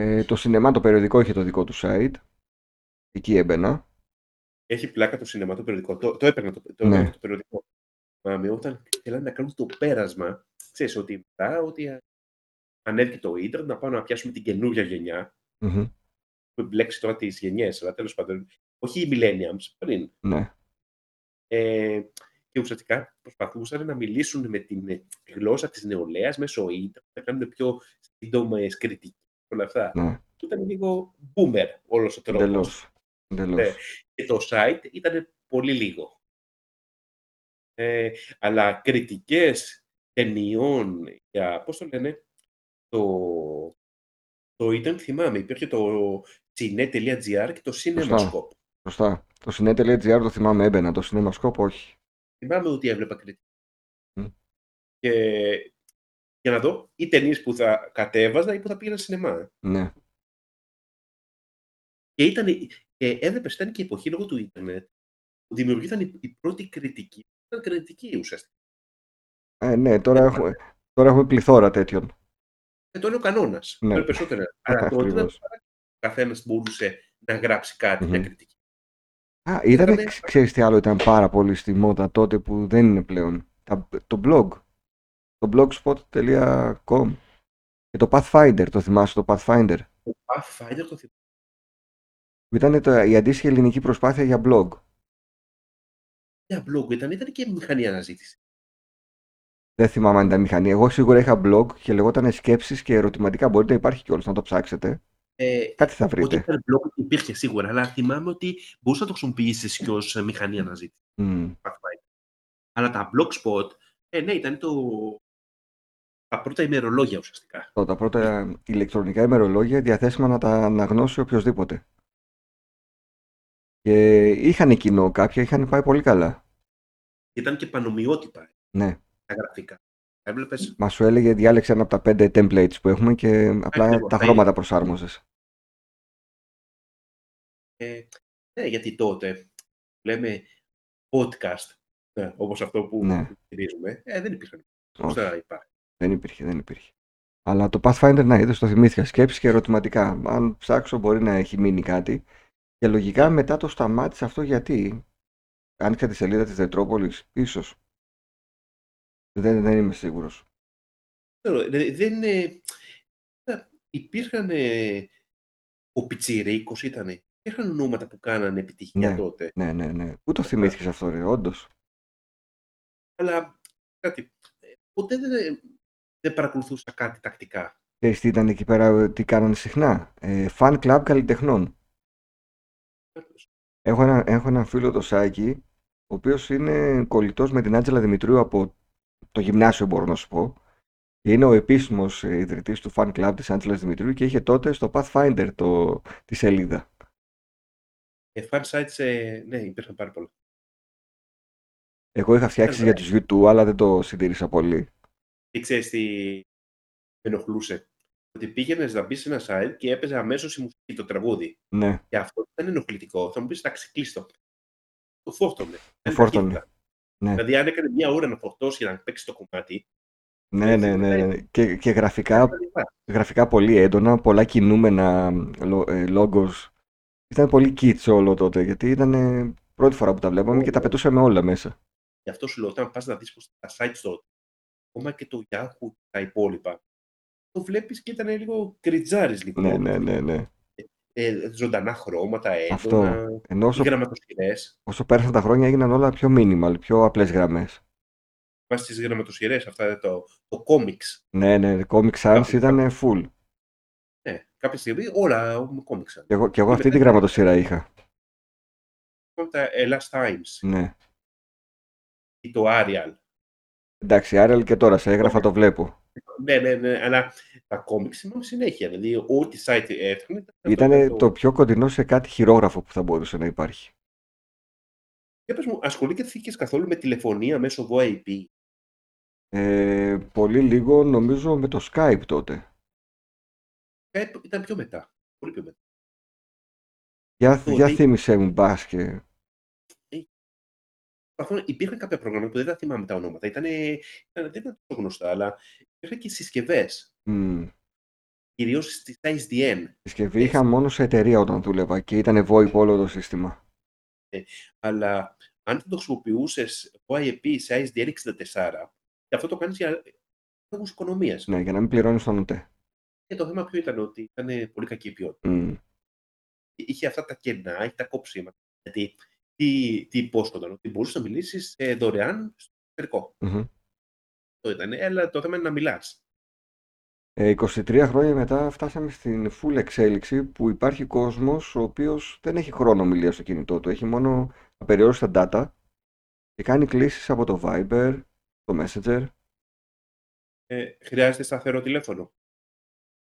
Ε, το σινεμά το περιοδικό είχε το δικό του site. Εκεί έμπαινα. Έχει πλάκα το σινεμά το περιοδικό. Το, το έπαιρνα το, το, Ναι. το περιοδικό. Θυμάμαι, όταν θέλανε να κάνουν το πέρασμα, ξέρεις ότι μετά, ότι α- ανέβηκε το ίντερνετ, να πάμε να πιάσουμε την καινούργια γενιά, Μμμ. που μπλέξει τώρα τις γενιές, αλλά τέλος πάντων, όχι οι millennials, πριν. Ναι. Ε, και ουσιαστικά προσπαθούσαν να μιλήσουν με την ε, γλώσσα της νεολαίας μέσω ίντερνετ, να κάνουν πιο σύντομες κριτικές όλα αυτά. Ναι. Ήταν λίγο boomer όλος ο τρόπος. Εντελώς. Εντελώς. Ναι. Και το site ήταν πολύ λίγο. Ε, αλλά κριτικές ταινιών για, πώς το λένε, το, το ήταν, θυμάμαι, υπήρχε το cine.gr και το cinemascope. Σωστά. Το cine.gr το θυμάμαι έμπαινα. Το cinemascope όχι. Θυμάμαι ότι έβλεπα κριτική. Μμ. Και για να δω ή ταινίες που θα κατέβαζα ή που θα πήγαινα σινεμά. Ναι. Και ήταν, και έβλεπες, ήταν και η εποχή λόγω του ίντερνετ, που δημιουργήθηκαν η, η πρώτη κριτική. Ήταν κριτική ουσιαστικά. Ε, ναι, τώρα έχουμε, τώρα έχουμε πληθώρα τέτοιων. Ε, το είναι ο κανόνας. Ναι. Ναι. περισσότερο. Αλλά τότε Ακριβώς. ο καθένας μπορούσε να γράψει κάτι, μια Μμμ. κριτική. Α, ήταν, Ήτανε- ξ- ξέρεις τι άλλο ήταν πάρα πολύ στη μόδα τότε που δεν είναι πλέον. Τα, το blog. Το blogspot.com και το Pathfinder, το θυμάσαι το Pathfinder; Το Pathfinder το θυμάμαι. Που ήταν το, η αντίστοιχη ελληνική προσπάθεια για blog. Για blog ήταν, ήταν και μηχανή αναζήτηση. Δεν θυμάμαι αν ήταν μηχανή. Εγώ σίγουρα είχα blog και λεγόταν σκέψεις και ερωτηματικά. Μπορείτε να υπάρχει κιόλας να το ψάξετε. Ε, Κάτι θα ότι βρείτε. ήταν blog υπήρχε σίγουρα, αλλά θυμάμαι ότι μπορούσες να το χρησιμοποιήσεις και ως μηχανή αναζήτηση. Μμ, Pathfinder. Αλλά τα blogspot, ε, ναι, ήταν το. Τα πρώτα ημερολόγια ουσιαστικά. το- τα πρώτα ηλεκτρονικά ημερολόγια διαθέσιμα να τα αναγνώσει οποιοδήποτε. Και είχαν κοινό κάποια, είχαν πάει πολύ καλά. Ήταν και πανομοιότυπα Ναι. τα γραφικά. Έβλεπες; Μα σου έλεγε διάλεξε ένα από τα πέντε templates που έχουμε και απλά Ακριβώς, τα τα χρώματα ίδια. προσάρμοζες. Ε, ναι, γιατί τότε λέμε podcast, ναι, όπως αυτό που Ναι. στηρίζουμε, ε, δεν υπήρχαν. Πώς Όχι. θα υπάρχει; Δεν υπήρχε, δεν υπήρχε. Αλλά το Pathfinder, να είδες, το θυμήθηκα. Σκέψεις και ερωτηματικά. Αν ψάξω μπορεί να έχει μείνει κάτι. Και λογικά Ναι. μετά το σταμάτησε αυτό γιατί; Άνοιξα τη σελίδα της Δετρόπολης, ίσως. Δεν, δεν είμαι σίγουρος. Ξέρω, δε- δεν είναι... Υπήρχαν... ε, Ο Πιτσιρίκος ήταν. Υπήρχαν ονόματα που κάνανε επιτυχία Ναι. τότε. Ναι, ναι, ναι. Πού το θυμήθηκες αυτό, ρε, όντως; Αλλά κάτι. ε, Ποτέ δεν, δεν παρακολουθούσα κάτι τακτικά. Ξέρεις τι ήταν εκεί πέρα, ε, τι κάνανε συχνά. Ε, fan club καλλιτεχνών. Έχω ένα, έχω ένα φίλο το Σάκη, ο οποίος είναι κολλητός με την Άντζελα Δημητρίου από το γυμνάσιο μπορώ να σου πω. Και είναι ο επίσημος ε, ιδρυτής του fan club της Άντζελας Δημητρίου και είχε τότε στο Pathfinder το, τη σελίδα. Ε, fan sites, ε, ναι, υπήρχαν πάρα πολλά. Εγώ είχα φτιάξει για τους YouTube, αλλά δεν το συντήρησα πολύ. Και ξέρεις τι με ενοχλούσε; Ότι πήγαινες να μπεις σε ένα site και έπαιζε αμέσως η μουσική, το τραγούδι. Ναι, Και αυτό ήταν ενοχλητικό. Θα μου πεις, εντάξει, κλείστο. Το φόρτωνε. το φόρτωνε. Ναι. Δηλαδή, αν έκανε μια ώρα να φορτώσει για να παίξει το κομμάτι. Ναι, ναι, ναι, ναι. Και, και γραφικά, γραφικά πολύ έντονα, πολλά κινούμενα λο- ε, logos. Ήταν πολύ kitsch όλο τότε, γιατί ήταν ε, πρώτη φορά που τα βλέπαμε και τα πετούσαμε όλα μέσα. Γι' αυτό σου λέω, όταν πας να δεις τα sites τότε, ακόμα και το Yahoo και τα υπόλοιπα, το βλέπεις και ήταν λίγο κριτζάρι λίγο. Ναι, ναι, ναι, ναι. Ε, ζωντανά χρώματα, έντονα. Αυτό. Ενώ όσο, Οι γραμματοσυρές. όσο πέρασαν τα χρόνια έγιναν όλα πιο minimal, πιο απλές γραμμές. Βάσει τις γραμματοσυρές, αυτά το, το comics. Ναι, ναι, Comic Sans ήταν full. Ναι, κάποια στιγμή όλα με comics. Και εγώ, και εγώ αυτή τη μετά- γραμματοσύρα είχα. Τα Last Times Ναι. ή το Arial. Εντάξει, Άρελ και τώρα σε έγραφα το βλέπω. Ναι, ναι, ναι, αλλά τα comics θυμάμαι συνέχεια. Δηλαδή, ό,τι site έφτιαχνε. Ήταν το πιο κοντινό σε κάτι χειρόγραφο που θα μπορούσε να υπάρχει. Για πες μου, ασχολήθηκες καθόλου με τηλεφωνία μέσω VoIP. Ε, πολύ λίγο νομίζω με το Skype τότε. Ε, Ήταν πιο μετά. Πολύ πιο μετά. Για, Το για ότι- θύμισέ μου μπας και... Καθόλου, υπήρχαν κάποια προγράμματα που δεν τα θυμάμαι τα ονόματα. Ήτανε, ήταν, δεν ήταν τόσο γνωστά, αλλά υπήρχαν και συσκευές. Μ, Κυρίως στι ISDN. συσκευή είχα μόνο σε εταιρεία όταν δούλευα και ήταν VoIP όλο το σύστημα. Αλλά αν δεν το χρησιμοποιούσες VoIP σε ISDN 64, και αυτό το κάνεις για λόγους οικονομίας. Ναι, για να μην πληρώνεις τον ΟΤΕ. Και το θέμα ποιο ήταν ότι ήταν πολύ κακή η ποιότητα. Μ, Είχε αυτά τα κενά, είχε τα κόψιμα. Γιατί τι, τι υπόσχονταν, ότι μπορούσε να μιλήσεις ε, δωρεάν στο εξωτερικό. μμμ. Αυτό ήταν. Αλλά το θέμα είναι να μιλάς. Ε, 23 χρόνια μετά φτάσαμε στην full εξέλιξη που υπάρχει κόσμος ο οποίος δεν έχει χρόνο ομιλίας στο κινητό του. Έχει μόνο απεριόριστα data και κάνει κλήσεις από το Viber, το Messenger. Ε, χρειάζεται σταθερό τηλέφωνο.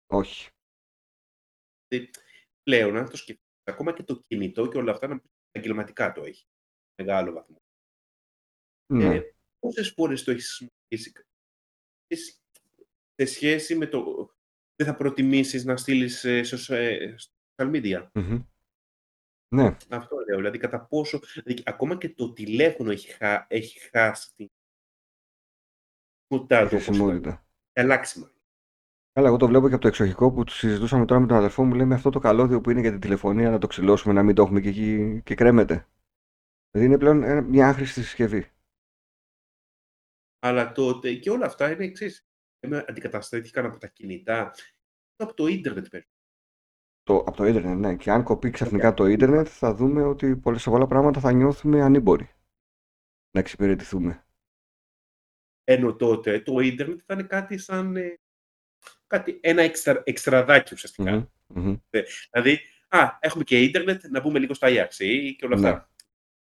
Όχι. πλέον, αν το σκεφτείς, ακόμα και το κινητό και όλα αυτά, να επαγγελματικά το έχει. Μεγάλο βαθμό. Ναι. Ε, πόσες φορές το έχεις χρησιμοποιήσει σε- σε σχέση με το... Δεν θα προτιμήσεις να στείλεις ε, σε ε, social media; Μμμ. Ναι. Αυτό λέω. Δηλαδή, κατά πόσο... Δηλαδή, ακόμα και το τηλέφωνο έχει, χα... έχει χάσει την χρησιμότητά του. όπως Χρησιμότητα. ήταν. Αλλάξει μάλλον. Καλά, εγώ το βλέπω και από το εξοχικό που το συζητούσαμε τώρα με τον αδερφό μου. Λέμε αυτό το καλώδιο που είναι για την τηλεφωνία να το ξυλώσουμε, να μην το έχουμε και εκεί και κρέμεται. Δηλαδή είναι πλέον ένα- μια άχρηστη συσκευή. Αλλά τότε και όλα αυτά είναι εξή. Αντικαταστάθηκαν από τα κινητά, από το ίντερνετ πέρα. Το, από το ίντερνετ, ναι. Και αν κοπεί ξαφνικά το ίντερνετ, θα δούμε ότι πολλές, σε πολλά πράγματα θα νιώθουμε ανήμποροι να εξυπηρετηθούμε. Ενώ τότε το ίντερνετ ήταν κάτι σαν ε, κάτι, ένα εξτρα, εξτραδάκι ουσιαστικά. Μμμ, μμμ. Δηλαδή, α, έχουμε και ίντερνετ, να μπούμε λίγο στα Ajax και όλα αυτά. Ναι.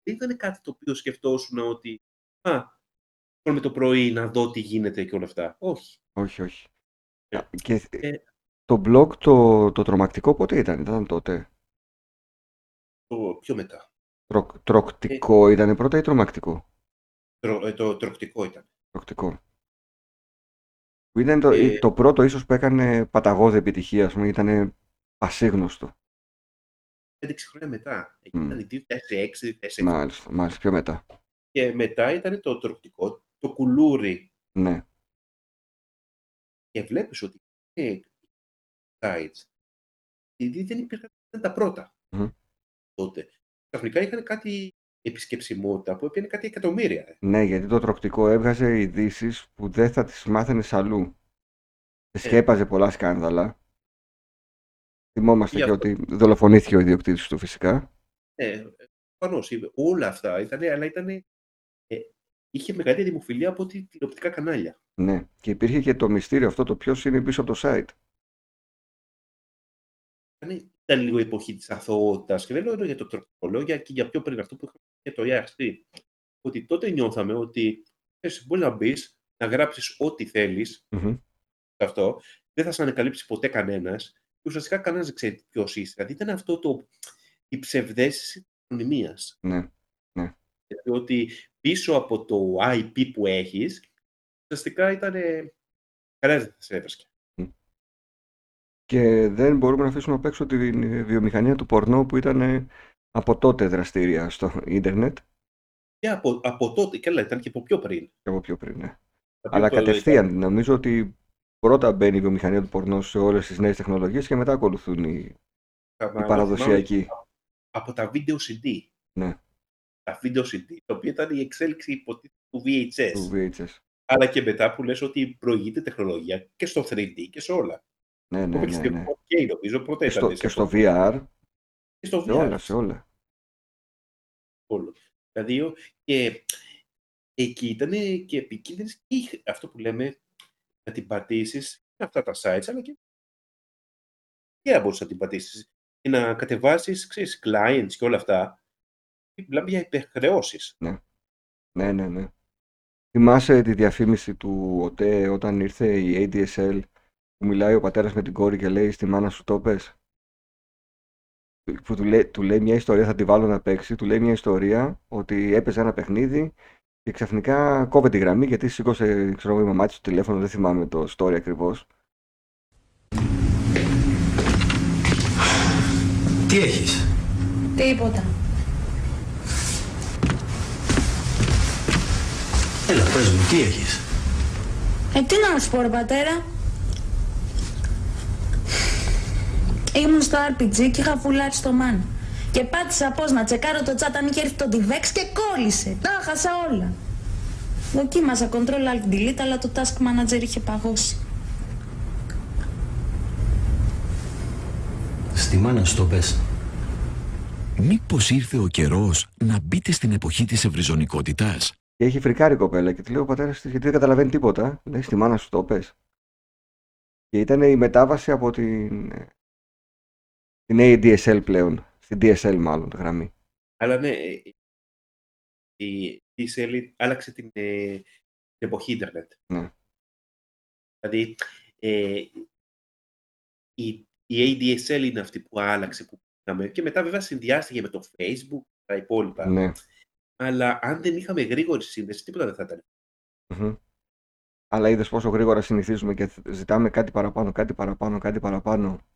Δεν ήταν κάτι το οποίο σκεφτόσουν ότι, α, με το πρωί να δω τι γίνεται και όλα αυτά. Όχι. Όχι, όχι. Ε, Α, Και ε. το blog το, το τρομακτικό πότε ήταν, ήταν τότε; Το πιο μετά. Τρο, τροκτικό ήταν πρώτα ή τρομακτικό; Τρο, ε, το τροκτικό ήταν. Τροκτικό. Που ήταν το, Ε, το πρώτο ίσως που έκανε παταγώδη επιτυχία, ας πούμε, ήταν πασίγνωστο. 5-6 χρόνια μετά. Εκεί Μμ. ήταν 2006, 2007. Μάλιστα, μάλιστα, πιο μετά. Και μετά ήταν το τροκτικό, το κουλούρι. Ναι, Και βλέπεις ότι ε, sites, επειδή δεν υπήρχαν ήταν τα πρώτα Μμμ. τότε. Ξαφνικά είχαν κάτι επισκεψιμότητα που έπαιρνε κάτι εκατομμύρια. ε. ναι, γιατί το τροκτικό έβγαζε ειδήσεις που δεν θα τις μάθαινες αλλού. Και Ε. σκέπαζε πολλά σκάνδαλα. Θυμόμαστε Γι' και αυτό. ότι δολοφονήθηκε ο ιδιοκτήτης του φυσικά. Ναι, προφανώς, είπε, όλα αυτά ήταν, αλλά ήταν, ε, είχε μεγαλύτερη δημοφιλία από ότι τηλεοπτικά κανάλια. Ναι, και υπήρχε και το μυστήριο αυτό το ποιος είναι πίσω από το site. Ήταν, ήταν λίγο η εποχή της αθωότητας και δεν λέω για το τροκτικό, λέω για, και για πιο πριν αυτό που είχαμε και το ERC. Ότι τότε νιώθαμε ότι ξέρεις, μπορείς να μπεις, να γράψεις ό,τι θέλεις Μμμ. σε αυτό, δεν θα σε ανακαλύψει ποτέ κανένας και ουσιαστικά κανένας δεν ξέρει ποιος είσαι. Δηλαδή ήταν αυτό το, η ψευδέστηση της ανωνυμίας. Ναι, ότι πίσω από το IP που έχεις, ουσιαστικά ήταν κανένας δεν θα σε έβρισκε. Και δεν μπορούμε να αφήσουμε απ' έξω τη βιομηχανία του πορνό που ήταν ε, από τότε δραστήρια στο ίντερνετ Και από, από τότε, και άλλα ήταν και από πιο πριν. και από πιο πριν. Ναι. Δηλαδή Αλλά το- κατευθείαν νομίζω ότι πρώτα μπαίνει η βιομηχανία του πορνό σε όλες τις νέες τεχνολογίες και μετά ακολουθούν οι, θα- οι παραδοσιακοί. Από τα βίντεο CD. Ναι. Τα βίντεο CD, το οποίο ήταν η εξέλιξη υποτίθεται του VHS. του VHS. Αλλά και μετά που λες ότι προηγείται τεχνολογία και στο 3D και σε όλα. Ναι, ναι, Το ναι, ναι, ναι. 4K νομίζω πρώτα Και ήταν. στο, σε και στο αυτό. VR, Και στο σε VR. όλα, σε όλα. όλο. Δηλαδή, ο- και εκεί ήταν και επικίνδυνες και είχε- αυτό που λέμε να την πατήσεις αυτά τα sites, αλλά και και να μπορούσε να την πατήσεις και να κατεβάσεις clients και όλα αυτά. Μιλάμε για υπερχρεώσεις. Ναι, ναι, ναι. Θυμάσαι τη διαφήμιση του ΟΤΕ όταν ήρθε η ADSL που μιλάει ο πατέρας με την κόρη και λέει στη μάνα σου το πες. Που του λέει, του λέει μια ιστορία, θα τη βάλω να παίξει, του λέει μια ιστορία ότι έπαιζε ένα παιχνίδι και ξαφνικά κόβε τη γραμμή γιατί σήκωσε ξέρω, εγώ, η μαμά της το τηλέφωνο, δεν θυμάμαι το story ακριβώς. Τι έχεις; Τίποτα. Έλα, πες μου, τι έχεις; Ε, τι να σου πω, ρε πατέρα. Ήμουν στο RPG και είχα φουλάρει στο man. Και πάτησα πώς να τσεκάρω το chat αν είχε έρθει το DivX και κόλλησε. Τα χάσα όλα. Δοκίμασα Ctrl Alt Delete, αλλά το Task Manager είχε παγώσει. Στη μάνα σου το πες. Μήπως ήρθε ο καιρός να μπείτε στην εποχή της ευρυζωνικότητας; Και έχει φρικάρει η κοπέλα και τη λέει ο πατέρας της γιατί δεν καταλαβαίνει τίποτα. Λέει στη μάνα σου το πες. Και ήταν η μετάβαση από την, την ADSL πλέον, στην DSL μάλλον γραμμή. Αλλά ναι, ε, η DSL άλλαξε την, ε, την εποχή ίντερνετ. Ναι. Δηλαδή, ε, η, η ADSL είναι αυτή που άλλαξε, που είχαμε. Και μετά βέβαια συνδυάστηκε με το Facebook, τα υπόλοιπα. Ναι. Αλλά αν δεν είχαμε γρήγορη σύνδεση, τίποτα δεν θα ήταν. Μμμ. Αλλά είδες πόσο γρήγορα συνηθίζουμε και ζητάμε κάτι παραπάνω, κάτι παραπάνω, κάτι παραπάνω.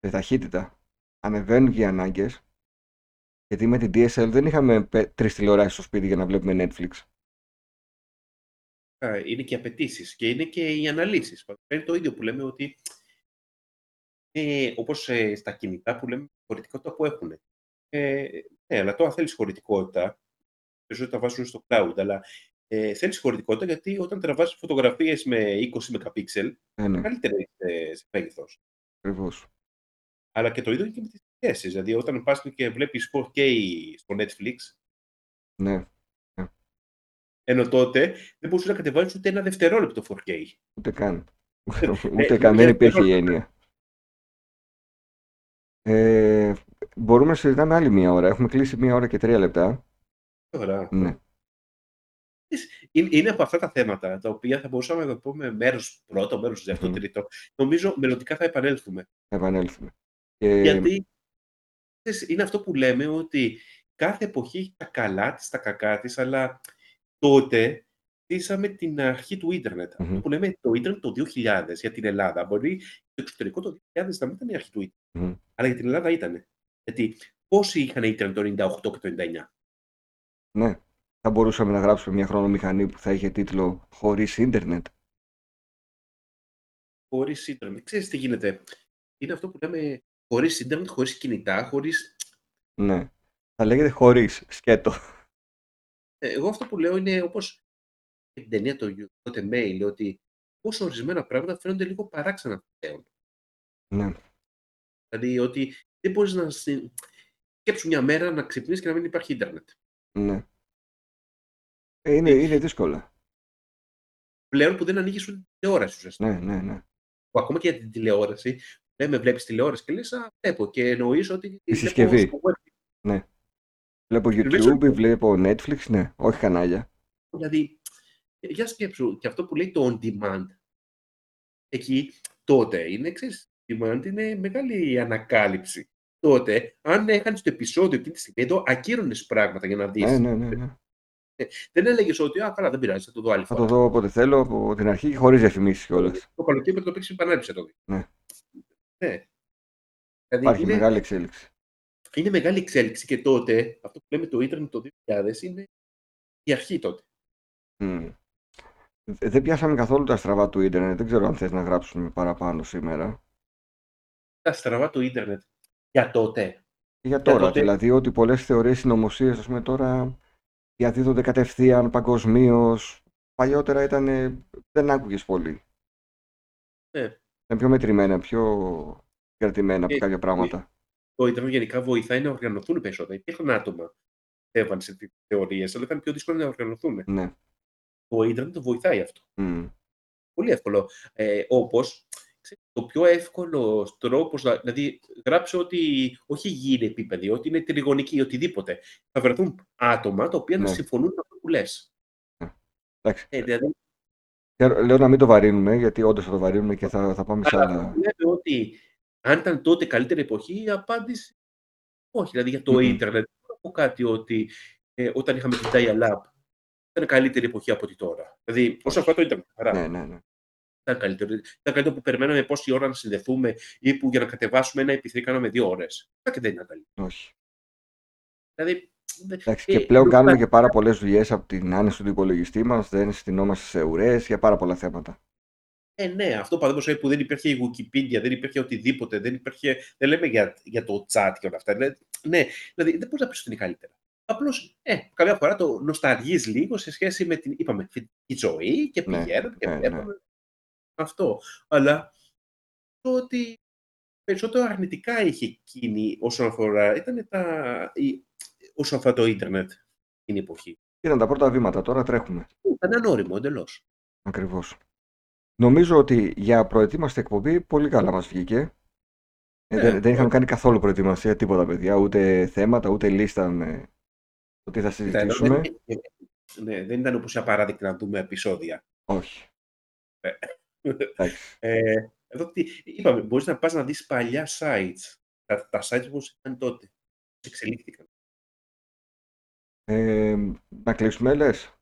Σε ταχύτητα. Ανεβαίνουν και οι ανάγκες. Γιατί με την DSL δεν είχαμε τρεις τηλεοράσεις στο σπίτι για να βλέπουμε Netflix. Α, Είναι και οι απαιτήσεις και είναι και οι αναλύσεις. Είναι το ίδιο που λέμε ότι ε, όπως στα κινητά που λέμε χωρητικότητα που έχουν. Ε, ναι, αλλά τώρα θέλεις χωρητικότητα. Περισσότερο τα βάζουν στο cloud, αλλά ε, θέλεις χωρητικότητα γιατί όταν τραβάς φωτογραφίες με 20 MP, Ε, ναι, καλύτερα είναι σε μέγεθος. ακριβώς. Αλλά και το ίδιο και με τις θέσει. Δηλαδή, όταν πας και βλέπεις 4K στο Netflix, Ναι, ενώ τότε δεν μπορούσες να κατεβάσεις ούτε ένα δευτερόλεπτο 4K. ούτε καν. Ε, ούτε καν, δεν υπήρχε η έννοια. Ε, μπορούμε να συζητάμε άλλη μία ώρα. Έχουμε κλείσει μία ώρα και τρία λεπτά. Ωραία. Ναι. Είναι, είναι από αυτά τα θέματα τα οποία θα μπορούσαμε να το πούμε μέρος πρώτο, μέρος δεύτερο, Μμμ. τρίτο. Νομίζω μελλοντικά θα επανέλθουμε. Θα επανέλθουμε. Και... Γιατί ξέρεις, είναι αυτό που λέμε ότι κάθε εποχή έχει τα καλά της, τα κακά της, αλλά τότε Ζήσαμε την αρχή του ίντερνετ. Μμμ. Αυτό που λέμε το ίντερνετ το 2000 για την Ελλάδα. Μπορεί στο εξωτερικό το 2000 να μην ήταν η αρχή του ίντερνετ. Μμμ. Αλλά για την Ελλάδα ήταν. Γιατί πόσοι είχαν ίντερνετ το 98 και το 99. Ναι. Θα μπορούσαμε να γράψουμε μια χρονομηχανή που θα είχε τίτλο Χωρίς ίντερνετ. Χωρίς ίντερνετ. Ξέρεις τι γίνεται. Είναι αυτό που λέμε χωρίς ίντερνετ, χωρίς κινητά, χωρίς. Ναι. Θα λέγεται χωρίς. Σκέτο. Εγώ αυτό που λέω είναι όπως την ταινία το You Got a Mail, ότι πόσο ορισμένα πράγματα φαίνονται λίγο παράξενα πλέον. Ναι. Δηλαδή ότι δεν μπορείς να συ- σκέψου μια μέρα να ξυπνήσεις και να μην υπάρχει ίντερνετ. Ναι. Ε, Είναι, είναι δύσκολα. Πλέον που δεν ανοίγεις ούτε την τηλεόραση ουσιαστικά. Ναι, ναι, ναι. Που ακόμα και για την τηλεόραση, λέμε βλέπεις τηλεόραση και λες, Α, βλέπω. Και εννοείς ότι. Τη βλέπω συσκευή. στο web. Ναι. Βλέπω Βλέπεις YouTube, ότι- βλέπω Netflix, ναι. Όχι κανάλια. Δηλαδή, για σκέψου, και αυτό που λέει το on demand, εκεί τότε είναι, ξέρεις, demand είναι μεγάλη ανακάλυψη. Τότε, αν έκανε το επεισόδιο εκείνη τη στιγμή, εδώ ακύρωνες πράγματα για να δεις. Ναι, ναι, ναι, ναι. Δεν έλεγες ότι, Α, καλά, δεν πειράζει, θα το δω άλλη Θα φορά. το δω όποτε θέλω από την αρχή και χωρίς διαφημίσεις κιόλας. Το καλοκαίρι πρέπει να το παίξεις επανάληψη το δεις. Ναι. Ναι. Δηλαδή, Υπάρχει είναι, μεγάλη εξέλιξη. είναι μεγάλη εξέλιξη και τότε, αυτό που λέμε το ίντερνετ το 2000 είναι η αρχή τότε. Μμ. Δε- Δεν πιάσαμε καθόλου τα στραβά του ίντερνετ. Δεν ξέρω αν θες να γράψουμε παραπάνω σήμερα. Τα στραβά του ίντερνετ για τότε. Και για τώρα, τότε- δηλαδή ότι πολλές θεωρίες συνωμοσίες, ας πούμε, τώρα διαδίδονται κατευθείαν παγκοσμίως. Παλιότερα ήταν, δεν άκουγες πολύ. Ναι. Ήταν πιο μετρημένα, πιο κρατημένα από Ε, κάποια πράγματα. το ίντερνετ γενικά βοηθάει να οργανωθούν περισσότερα. Υπήρχαν άτομα που έβαλαν σε θεωρίες, αλλά ήταν πιο δύσκολο να οργανωθούν. Ναι. Το ίντερνετ το βοηθάει αυτό. Μμ. Πολύ εύκολο. Ε, Όπως το πιο εύκολο τρόπος, δηλαδή γράψε ότι όχι γη είναι επίπεδη, ότι είναι τριγωνική ή οτιδήποτε. Θα βρεθούν άτομα τα οποία να Ναι. συμφωνούν με αυτό που λες. Εντάξει. Ε, δηλαδή, Θέλω- Λέω να μην το βαρύνουμε, γιατί όντως θα το βαρύνουμε και θα, θα πάμε σε αλλά άλλα. λέμε ότι αν ήταν τότε καλύτερη εποχή, η απάντηση όχι. Δηλαδή για το Μμμ. ίντερνετ, δεν θα πω κάτι ότι ε, όταν είχαμε την dial-up ήταν καλύτερη εποχή από ότι τώρα. Δηλαδή, όσον αφορά το ίντερνετ, χαρά. Ναι, ναι, ναι. ήταν καλύτερο. Ήταν καλύτερο που περιμέναμε πόση ώρα να συνδεθούμε ή που για να κατεβάσουμε ένα MP3 κάναμε δύο ώρες. Αυτό και δεν ήταν καλύτερο. Όχι. Δηλαδή. Δε- Εντάξει, ε, και πλέον ενώ κάνουμε θα- και πάρα πολλές δουλειές από την άνεση του υπολογιστή μας. Δεν συστηνόμαστε σε ουρές για πάρα πολλά θέματα. Ε, ναι, αυτό παραδείγματος χάρη που δεν υπήρχε η Wikipedia, δεν υπήρχε οτιδήποτε, δεν υπήρχε. Δεν λέμε για, για το chat και όλα αυτά. Ναι, ναι δηλαδή δεν μπορείς να πεις ότι είναι καλύτερα. Απλώς, ε, καμιά φορά το νοσταργεί λίγο σε σχέση με την, είπαμε, φοιτητική ζωή και Ναι, πηγαίνουμε και ναι, ναι. βλέπουμε αυτό. Αλλά το ότι περισσότερο αρνητικά είχε εκείνη όσον αφορά, ήταν τα, η, όσον αφορά το ίντερνετ την εποχή. Ήταν τα πρώτα βήματα, τώρα τρέχουμε. Ήταν ανώριμο εντελώς. Ακριβώς. Νομίζω ότι για προετοίμαστη εκπομπή πολύ καλά μας βγήκε. Ε, Ναι, δεν, δεν είχαμε ναι. κάνει καθόλου προετοιμασία, τίποτα παιδιά. Ούτε θέματα, ούτε λίστα με το τι θα Κοίτα, εδώ συζητήσουμε. δεν, ναι, δεν ήταν όπως για παράδειγμα να δούμε επεισόδια. Όχι. Εντάξει. Ε, εδώ τι, είπαμε, μπορείς να πας να δεις παλιά sites. Τα, τα sites όπως ήταν τότε. Πώς εξελίχθηκαν. Ε, να κλείσουμε, λες;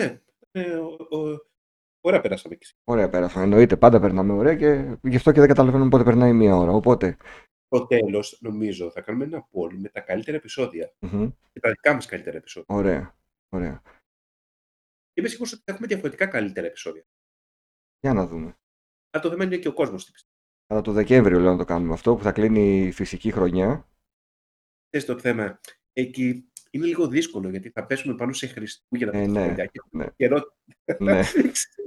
Ναι, ε, ο- ο- ωραία περάσαμε και Ωραία, πέρασαμε. Εννοείται, πάντα περνάμε ωραία και γι' αυτό και δεν καταλαβαίνουμε πότε περνάει μία ώρα. Οπότε. Στο τέλος, νομίζω, θα κάνουμε ένα poll με τα καλύτερα επεισόδια. μμμ, Και τα δικά μας καλύτερα επεισόδια. Ωραία. Ωραία. Και είμαι σίγουρος ότι θα έχουμε διαφορετικά καλύτερα επεισόδια. Για να δούμε. Αλλά το θέμα είναι και ο κόσμος τι πιστεύει. Κατά το Δεκέμβριο λέω να το κάνουμε αυτό που θα κλείνει η φυσική χρονιά. Ξέρεις το θέμα. Εκεί είναι λίγο δύσκολο γιατί θα πέσουμε πάνω σε Χριστούγεννα. Ε, ναι, Χριστούγεννα και ναι. καιρό Ναι.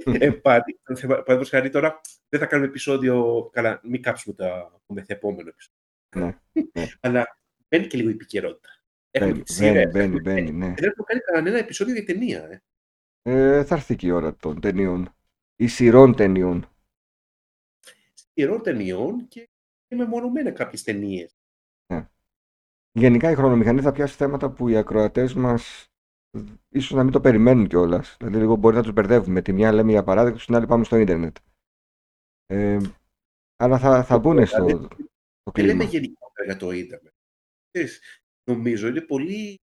ε, πάλι, παραδείγματος χάρη τώρα, δεν θα κάνουμε επεισόδιο, καλά, μην κάψουμε το, το μεθεπόμενο επεισόδιο. Ναι, ναι. Αλλά μπαίνει και λίγο η επικαιρότητα. Έχουμε Μπαίνει, και τις μπαίνει, σειρές. μπαίνει, μπαίνει, ναι. Δεν έχουμε κάνει κανένα επεισόδιο για ταινία. Ε. Ε, θα έρθει και η ώρα των ταινιών. Ή σειρών ταινιών. Σειρών ταινιών και μεμονωμένα κάποιες ταινίες. Γενικά η χρονομηχανή θα πιάσει θέματα που οι ακροατές μας ίσως να μην το περιμένουν κιόλας. Δηλαδή λίγο μπορεί να τους μπερδεύουμε. Τη μια λέμε για παράδειγμα, στην άλλη πάμε στο ίντερνετ. Ε, αλλά θα, θα μπουν στο, Δηλαδή, στο Δεν λέμε κλίμα. γενικότερα για το ίντερνετ. Ξέρεις, νομίζω είναι πολύ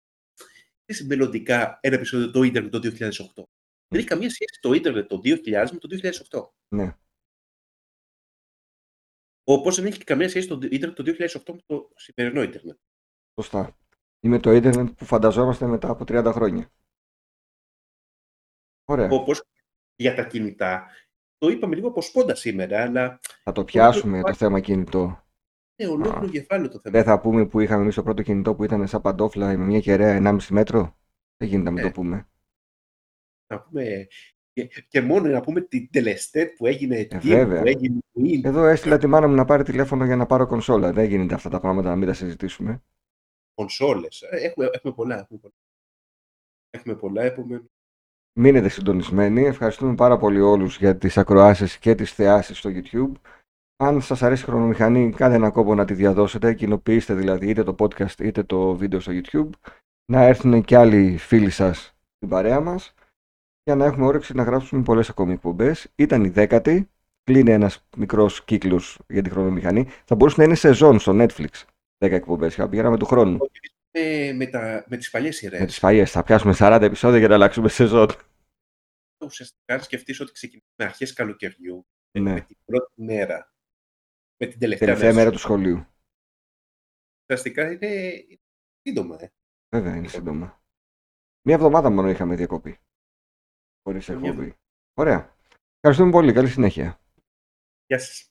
ξέρεις, μελλοντικά ένα επεισόδιο το ίντερνετ το 2008. Δεν έχει καμία σχέση το ίντερνετ το 2000 με το 2008. Ναι. Όπως δεν έχει και καμία σχέση το ίντερνετ το 2008 με το σημερινό ίντερνετ. Σωστά. Είμαι το ίντερνετ που φανταζόμαστε μετά από 30 χρόνια. Ωραία. Όπως για τα κινητά. Το είπαμε λίγο από σπόντα σήμερα, αλλά Θα το πιάσουμε το θέμα κινητό. είναι ολόκληρο κεφάλαιο το θέμα. Δεν θα πούμε που είχαμε εμείς το πρώτο κινητό που ήταν σαν παντόφλα με μια κεραία 1,5 μέτρο. Δεν γίνεται να μην Ε. το πούμε. Να πούμε, και, και μόνο να πούμε την τελεστέτ που έγινε, τι Ε, βέβαια. που έγινε, Win. Εδώ έστειλα τη μάνα μου να πάρει τηλέφωνο για να πάρω κονσόλα. Δεν γίνεται αυτά τα πράγματα να μην τα συζητήσουμε. Κονσόλες. Ε, Έχουμε, έχουμε πολλά. Έχουμε πολλά, έχουμε πολλά επομένως. Μείνετε συντονισμένοι. Ευχαριστούμε πάρα πολύ όλους για τις ακροάσεις και τις θεάσεις στο YouTube. Αν σας αρέσει η χρονομηχανή, κάντε ένα κόπο να τη διαδώσετε. Κοινοποιήστε δηλαδή είτε το podcast είτε το βίντεο στο YouTube. Να έρθουν και άλλοι φίλοι σας στην παρέα μας. Για να έχουμε όρεξη να γράψουμε πολλές ακόμη εκπομπές. Ήταν η δέκατη. Κλείνει ένας μικρός κύκλος για τη χρονομηχανή. Θα μπορούσε να είναι σεζόν στο Netflix. 10 εκπομπές. Θα πηγαίναμε του χρόνου. Ε, με, τα, με τις παλιές σειρές. Με τις παλιές. Θα πιάσουμε 40 επεισόδια για να αλλάξουμε σεζόν. Ουσιαστικά αν σκεφτείς ότι ξεκινάμε αρχές καλοκαιριού, ε, Ναι. με την πρώτη μέρα, με την τελευταία, Τελευταία μέρα του του σχολείου. Ουσιαστικά είναι είναι σύντομα. Ε. Βέβαια, είναι σύντομα. Μία εβδομάδα μόνο είχαμε διακοπή. Χωρίς Μια εκπομπή. Ωραία. Ευχαριστούμε πολύ. Καλή συνέχεια. Γεια σας.